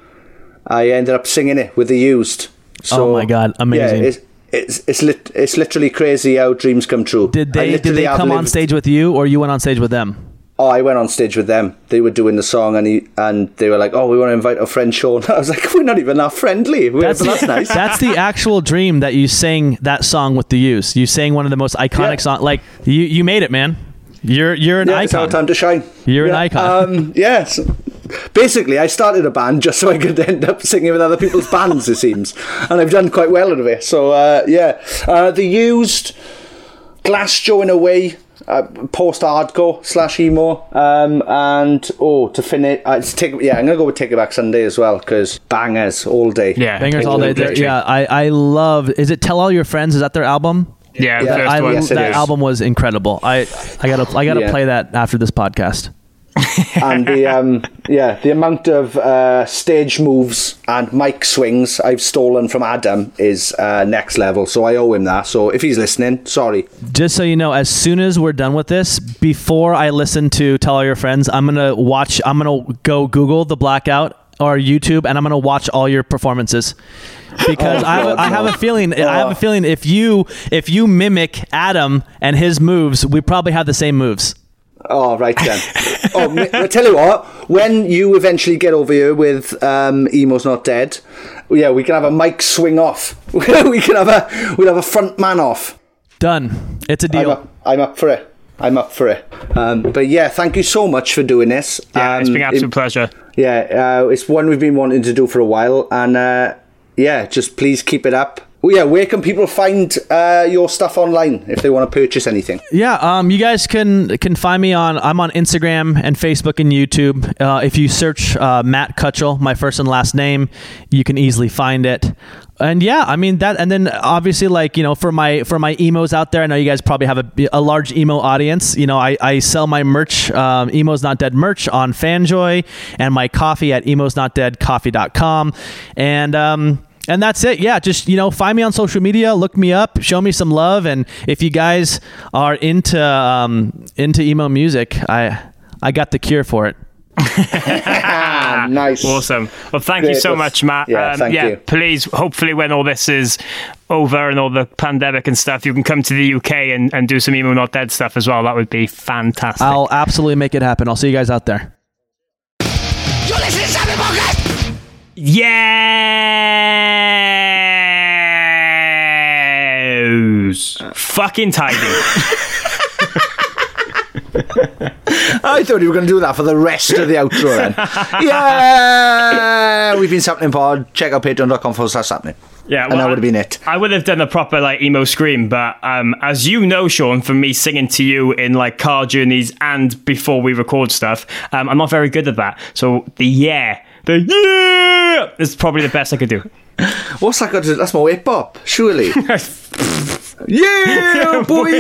I ended up singing it with The Used. So, Oh my God, amazing. Yeah, it's it's it's, lit, it's literally crazy how dreams come true. Did they did they come on stage with you, or you went on stage with them? Oh, I went on stage with them. They were doing the song, and he and they were like, "Oh, we want to invite our friend Sean." (laughs) I was like, "We're not even that friendly." We're, (laughs) That's, that's nice. That's the actual dream that you sang that song with the Used. You sang one of the most iconic Yeah. songs. Like you, you made it, man. You're you're an yeah, it's our icon. time to shine. You're an icon. Um, yes. Basically, I started a band just so I could (laughs) end up singing with other people's bands. It seems, and I've done quite well out of it. So uh, yeah, uh, the used Glassjaw in a way. Uh, post hardcore slash emo um, and oh to finish uh, it's take yeah I'm gonna go with Take It Back Sunday as well because bangers all day Yeah. Bangers all day. There- Literally. Yeah, I I love. Is it Tell All Your Friends? Is that their album? Yeah, the Yeah, first I, one. Yes, that is. album was incredible. I I gotta I gotta Yeah. play that after this podcast. And the um, yeah the amount of uh, stage moves and mic swings I've stolen from Adam is uh, next level. So I owe him that. So if he's listening, sorry. Just so you know, as soon as we're done with this, before I listen to Tell All Your Friends, I'm gonna watch. I'm gonna go Google the Blackout or YouTube, and I'm gonna watch all your performances because I, have, a- I have a feeling. I have a feeling if you if you mimic Adam and his moves, we probably have the same moves. Oh right then. oh, mi- I tell you what. When you eventually get over here with um, Emo's not dead, yeah, we can have a mic swing off. (laughs) we can have a we'll have a front man off. Done. It's a I'm deal. up, I'm up for it. I'm up for it. Um, but yeah, thank you so much for doing this. Yeah, it's Um, been an absolute it- pleasure. Yeah, uh, it's one we've been wanting to do for a while, and uh, yeah, just please keep it up. Yeah, where can people find uh, your stuff online if they want to purchase anything? Yeah, um, you guys can can find me on. I'm on Instagram and Facebook and YouTube. Uh, if you search uh, Matt Cutshall, my first and last name, you can easily find it. And yeah, I mean that. And then obviously, like you know, for my for my emos out there, I know you guys probably have a, a large emo audience. You know, I, I sell my merch, um, emos not dead merch on Fanjoy, and my coffee at emosnotdeadcoffee.com. And um, and that's it. Yeah, just you know, find me on social media, look me up, show me some love, and if you guys are into um, into emo music, I I got the cure for it. (laughs) Nice. Awesome. Well, thank you so much, Matt. Um, Yeah, thank yeah, you. please, hopefully, when all this is over and all the pandemic and stuff, you can come to the UK and, and do some Emo Not Dead stuff as well. That would be fantastic. I'll absolutely make it happen. I'll see you guys out there. Yes! Fucking tidy. I thought you were going to do that for the rest of the outro then. (laughs) yeah! We've been Sappenin Pod. Check out patreon.com forward slash Sappenin. Yeah, And that would have been it. I would have done a proper like emo scream, but um, as you know, Sean, from me singing to you in like car journeys and before we record stuff, um, I'm not very good at that. So the yeah, the yeah, is probably the best I could do. (laughs) What's that got to do? That's my whip up, surely. (laughs) yeah, (laughs) boy!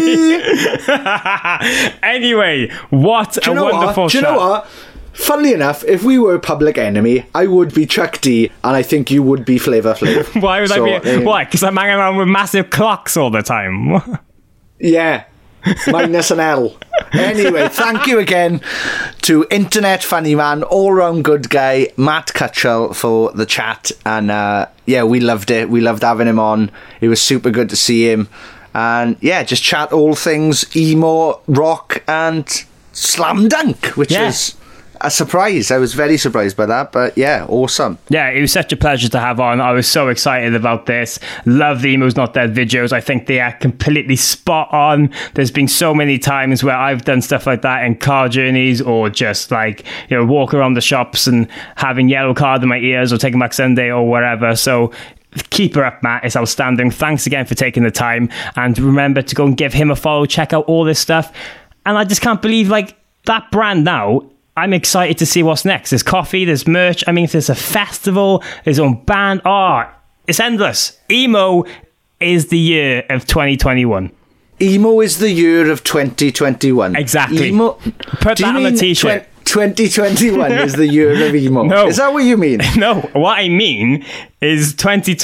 anyway, what Do a you know wonderful what? Do you know what? Funnily enough, if we were a public enemy, I would be Chuck D, and I think you would be Flavor Flav. Why would So, I be? uh, Why? Because I'm hanging around with massive clocks all the time. Yeah. Minus an L. Anyway, thank you again to Internet Funny Man, all round good guy, Matt Cutshall, for the chat. And uh, yeah, we loved it. We loved having him on. It was super good to see him. And yeah, just chat all things emo, rock, and slam dunk, which Yeah. was a surprise. I was very surprised by that, but yeah, awesome. Yeah, it was such a pleasure to have on. I was so excited about this. Love the Emo's Not Dead videos. I think they are completely spot on. There's been so many times where I've done stuff like that in car journeys or just like, you know, walk around the shops and having Yellowcard in my ears or taking back Sunday or whatever. So keep her up, Matt. It's outstanding. Thanks again for taking the time. And remember to go and give him a follow, check out all this stuff. And I just can't believe like that brand now. I'm excited to see what's next. There's coffee, there's merch. I mean, if there's a festival, there's own band. Oh, it's endless. Emo is the year of 2021. Emo is the year of 2021. Exactly. Emo. Put that on a t-shirt. 2021 is the year of emo. (laughs) No. Is that what you mean? (laughs) No, what I mean is 20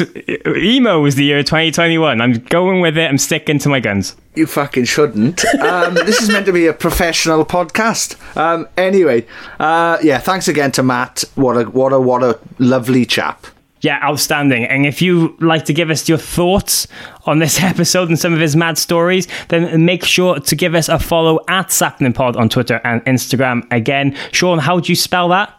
emo is the year of 2021. I'm going with it. I'm sticking to my guns. You fucking shouldn't. Um, this is meant to be a professional podcast. Um, anyway, uh, yeah, thanks again to Matt. What a what a what a lovely chap. Yeah, outstanding. And if you like to give us your thoughts on this (laughs) episode and some of his mad stories, then make sure to give us a follow at SappeninPod on Twitter and Instagram. Again, Sean, how do you spell that?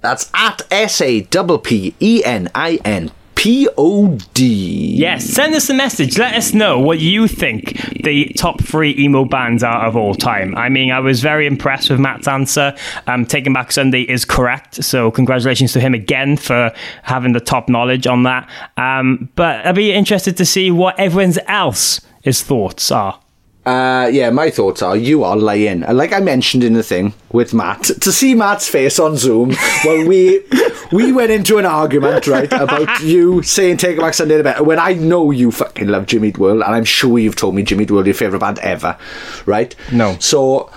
That's at S A P P E N I N P O D. Yes, send us a message. Let us know what you think the top three emo bands are of all time. I mean, I was very impressed with Matt's answer. Um, Taking Back Sunday is correct, so congratulations to him again for having the top knowledge on that. Um, but I'd be interested to see what everyone's else's thoughts are. Uh, yeah, my thoughts are you are lying. And like I mentioned in the thing with Matt, to see Matt's face on Zoom (laughs) while we we went into an argument, right, about you saying Take It Back Sunday the better when I know you fucking love Jimmy World and I'm sure you've told me Jimmy World your favourite band ever, right? No. So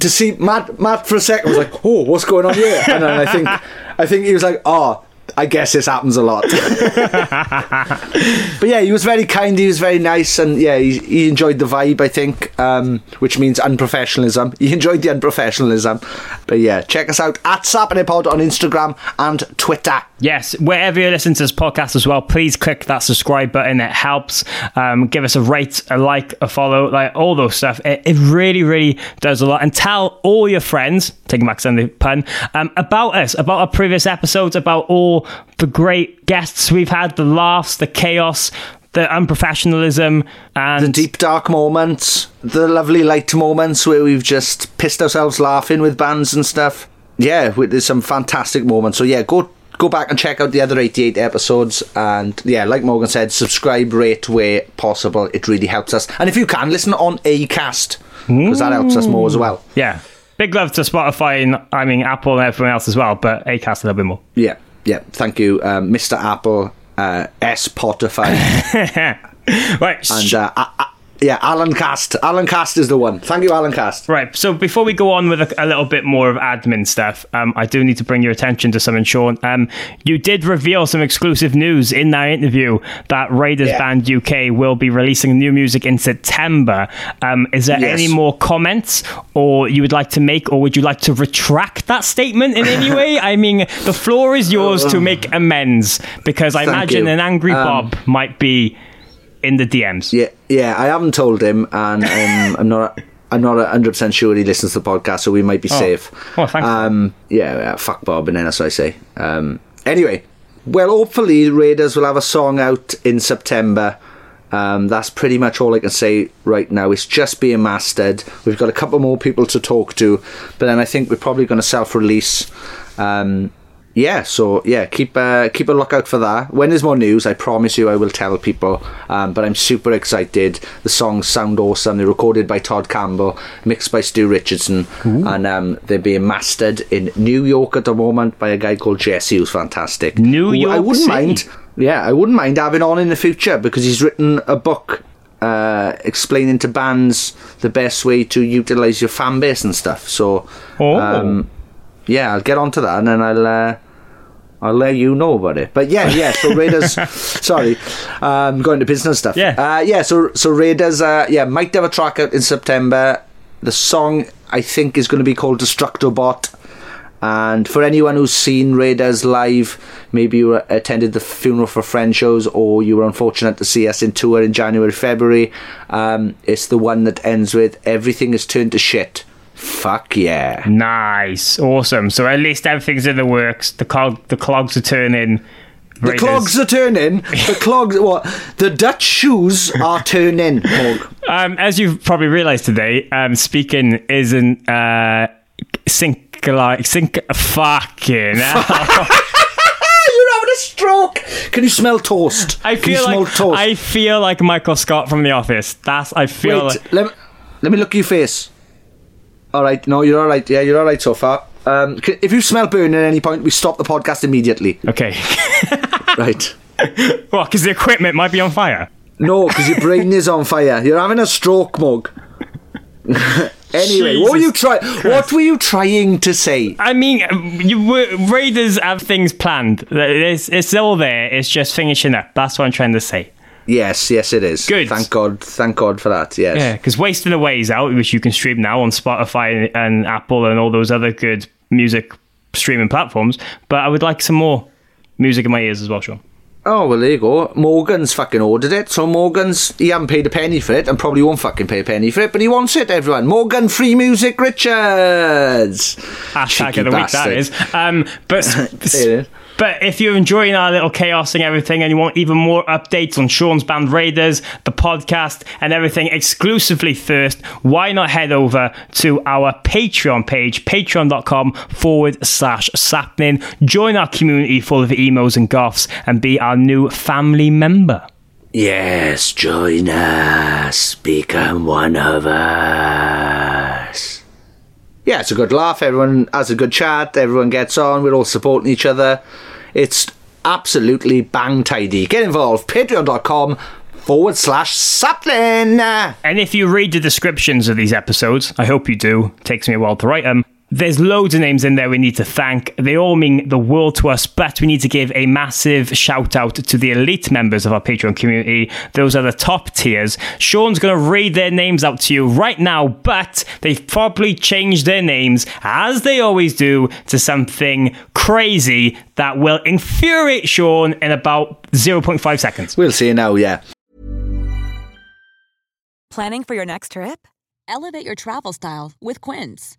to see Matt Matt for a second was like, Oh, what's going on here? And then I think I think he was like, Oh, I guess this happens a lot. (laughs) but yeah, he was very kind. He was very nice, and yeah, he, he enjoyed the vibe. I think, um, which means unprofessionalism. (laughs) He enjoyed the unprofessionalism. But yeah, check us out at Pod on Instagram and Twitter. Yes, wherever you listen to this podcast as well, please click that subscribe button. It helps. Um, give us a rate, a like, a follow, like all those stuff. It, it really, really does a lot. And tell all your friends, taking back Sunday pun, um, about us, about our previous episodes, about all the great guests we've had, the laughs, the chaos, the unprofessionalism, and the deep dark moments, the lovely light moments where we've just pissed ourselves laughing with bands and stuff. Yeah, there's some fantastic moments. So yeah, go go back and check out the other 88 episodes. And yeah like morgan said subscribe rate where possible. It really helps us. And if you can listen on acast because that helps us more as well. Yeah. Big love to spotify and i mean apple and everyone else as well but acast a little bit more. Yeah yeah thank you um, mr apple uh, s spotify (laughs) right and uh, I, I, yeah, Alan Cast. Alan Cast is the one. Thank you, Alan Cast. Right. So before we go on with a, a little bit more of admin stuff, um, I do need to bring your attention to something, Sean. Um, you did reveal some exclusive news in that interview that Raiders yeah. Band UK will be releasing new music in September. Um, is there yes. any more comments, or you would like to make, or would you like to retract that statement in any way? (laughs) I mean, the floor is yours to make amends because I Thank imagine you. an angry um, Bob might be in the DMs. Yeah, yeah. I haven't told him, and um, (laughs) I'm not. I'm not hundred percent sure he listens to the podcast, so we might be oh. safe. Oh, thanks. Um, yeah, yeah, fuck Bob, and then that's what I say. Um, anyway, well, hopefully Raiders will have a song out in September. Um, that's pretty much all I can say right now. It's just being mastered. We've got a couple more people to talk to, but then I think we're probably going to self-release. Um, yeah, so yeah, keep uh, keep a lookout for that. When there's more news, I promise you, I will tell people. Um, but I'm super excited. The songs sound awesome. They're recorded by Todd Campbell, mixed by Stu Richardson, Ooh. and um, they're being mastered in New York at the moment by a guy called Jesse, who's fantastic. New York, I wouldn't City. mind. Yeah, I wouldn't mind having on in the future because he's written a book uh, explaining to bands the best way to utilize your fan base and stuff. So, oh. um, yeah, I'll get onto that and then I'll. Uh, I'll let you know about it. But yeah, yeah. So Raiders, (laughs) sorry, um, going to business stuff. Yeah, uh, yeah. So so Raiders, uh, yeah, might have a track out in September. The song I think is going to be called Destructobot. And for anyone who's seen Raiders live, maybe you attended the funeral for friend shows, or you were unfortunate to see us in tour in January, February. Um, it's the one that ends with "Everything is turned to shit." Fuck yeah. Nice. Awesome. So at least everything's in the works. The clog the clogs are turning. The clogs are turning. The (laughs) clogs what? The Dutch shoes are turning, Um, as you've probably realised today, um, speaking isn't uh sync like sync fucking (laughs) (laughs) You're having a stroke. Can you smell toast? I feel like toast? I feel like Michael Scott from The Office. That's I feel Wait, like let me, let me look at your face. All right, no, you're all right. Yeah, you're all right so far. Um, if you smell burn at any point, we stop the podcast immediately. Okay. (laughs) right. What? Because the equipment might be on fire. No, because your brain is on fire. You're having a stroke, mug. (laughs) anyway, what were you trying? What were you trying to say? I mean, you were, Raiders have things planned. It's, it's all there. It's just finishing up. That's what I'm trying to say. Yes, yes, it is. Good. Thank God. Thank God for that. Yes. Yeah, because Wasting Away is out, which you can stream now on Spotify and Apple and all those other good music streaming platforms. But I would like some more music in my ears as well, Sean. Oh, well, there you go. Morgan's fucking ordered it, so Morgan's, he hasn't paid a penny for it and probably won't fucking pay a penny for it, but he wants it, everyone. Morgan Free Music Richards. Hashtag Cheeky of the week, that bastard. is. Um, but (laughs) It is. But if you're enjoying our little chaos and everything, and you want even more updates on Sean's Band Raiders, the podcast, and everything exclusively first, why not head over to our Patreon page, patreon.com forward slash sappenin. Join our community full of emos and goths and be our new family member. Yes, join us. Become one of us. Yeah, it's a good laugh. Everyone has a good chat. Everyone gets on. We're all supporting each other. It's absolutely bang tidy. Get involved. Patreon.com forward slash sappenin. And if you read the descriptions of these episodes, I hope you do, It takes me a while to write them. There's loads of names in there we need to thank. They all mean the world to us, but we need to give a massive shout out to the elite members of our Patreon community. Those are the top tiers. Sean's going to read their names out to you right now, but they've probably changed their names, as they always do, to something crazy that will infuriate Sean in about 0.5 seconds. We'll see now, yeah. Planning for your next trip? Elevate your travel style with Quince.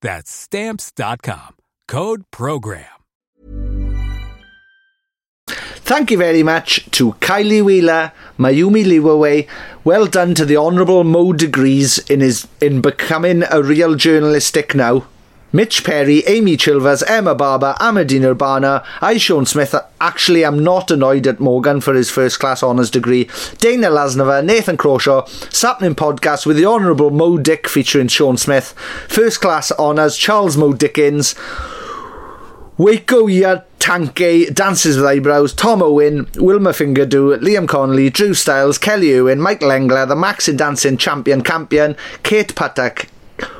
That's stamps.com. Code program. Thank you very much to Kylie Wheeler, Mayumi Liwaway. Well done to the Honourable Mo Degrees in his in becoming a real journalistic now. Mitch Perry, Amy Chilvers, Emma Barber, Amadine Urbana, I, Sean Smith, actually I'm not annoyed at Morgan for his first class honours degree, Dana Lasnova, Nathan Crawshaw, Sappenin Podcast with the Honourable Mo Dick featuring Sean Smith, first class honours, Charles Mo Dickens, Waco Ya Tanke, Dances with Eyebrows, Tom Owen, Wilma Fingerdo, Liam Connolly, Drew Styles, Kelly Owen, Michael Engler, the Max in Dancing Champion Campion, Kate Patak.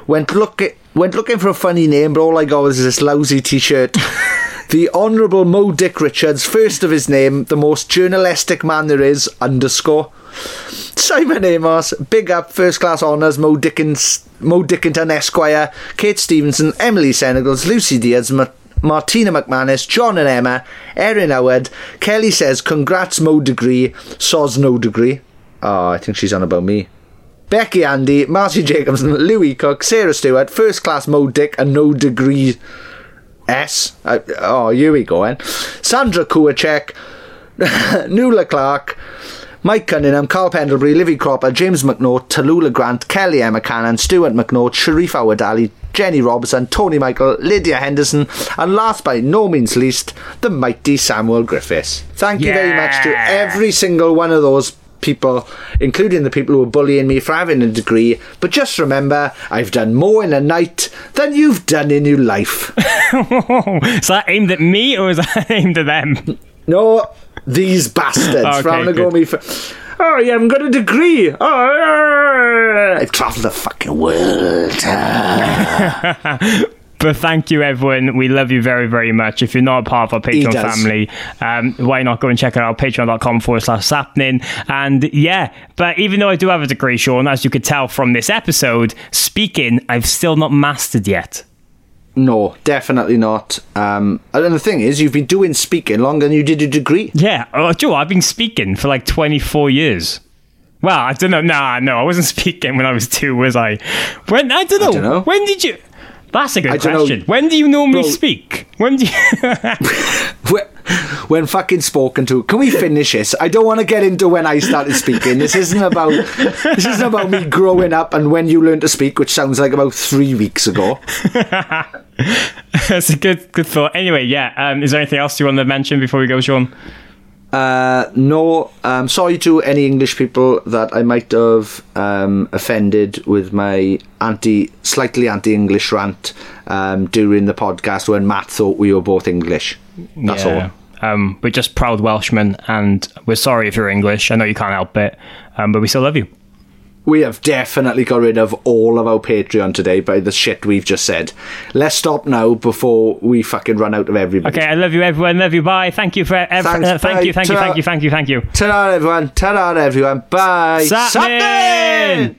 Went look went looking for a funny name, but all I got was this lousy t-shirt. (laughs) the Honourable Mo Dick Richards, first of his name, the most journalistic man there is, underscore. Simon Amos, big up, first class honours, Mo Dickens, Mo Dickington Esquire, Kate Stevenson, Emily Senegals, Lucy Diaz, Ma- Martina McManus, John and Emma, Erin Howard. Kelly says, congrats Mo degree, soz no degree. Oh, I think she's on about me. Becky Andy, Marcy Jacobson, Louis Cook, Sarah Stewart, first class Mo Dick and no degree S. Uh, oh, here we go, then. Sandra Kuacek, (laughs) Nuala Clark, Mike Cunningham, Carl Pendlebury, Livy Cropper, James McNaught, Tallulah Grant, Kelly Emma Cannon, Stuart McNaught, Sharif Awadali, Jenny Robertson, Tony Michael, Lydia Henderson, and last by no means least, the mighty Samuel Griffiths. Thank you very much to every single one of those people, including the people who were bullying me for having a degree. But just remember, I've done more in a night than you've done in your life. (laughs) is that aimed at me or is that (laughs) aimed at them? No, these bastards. (laughs) Okay, for having to go good. me for. Oh, you haven't got a degree. Oh, I've travelled the fucking world. But thank you, everyone. We love you very, very much. If you're not a part of our Patreon family, um, why not go and check it out? Patreon.com forward slash sappenin. And yeah, but even though I do have a degree, Sean, as you could tell from this episode, speaking, I've still not mastered yet. No, definitely not. Um, and then the thing is, you've been doing speaking longer than you did a degree. Yeah. Oh, Joe, I've been speaking for like 24 years. Well, I don't know. Nah, no, I wasn't (laughs) speaking when I was two, was I? When I don't know. dunno. When did you? That's a good question. When do you normally Bro. speak? When do you? (laughs) When, when fucking spoken to. Can we finish this? I don't want to get into when I started speaking. This isn't about. This isn't about me growing up and when you learned to speak, which sounds like about three weeks ago. (laughs) That's a good good thought. Anyway, yeah. Um, is there anything else you want to mention before we go, Sean? Uh, no, um, sorry to any English people that I might have um, offended with my anti, slightly anti-English rant um, during the podcast when Matt thought we were both English. That's all. Um, we're just proud Welshmen, and we're sorry if you're English. I know you can't help it, um, but we still love you. We have definitely got rid of all of our Patreon today by the shit we've just said. Let's stop now before we fucking run out of everybody. Okay, I love you, everyone. Love you. Bye. Thank you for ev- Thanks, uh, thank you, thank you, Ta-ra. thank you, thank you, thank you. Ta-da, everyone. Ta-da, everyone. Bye. Sappenin!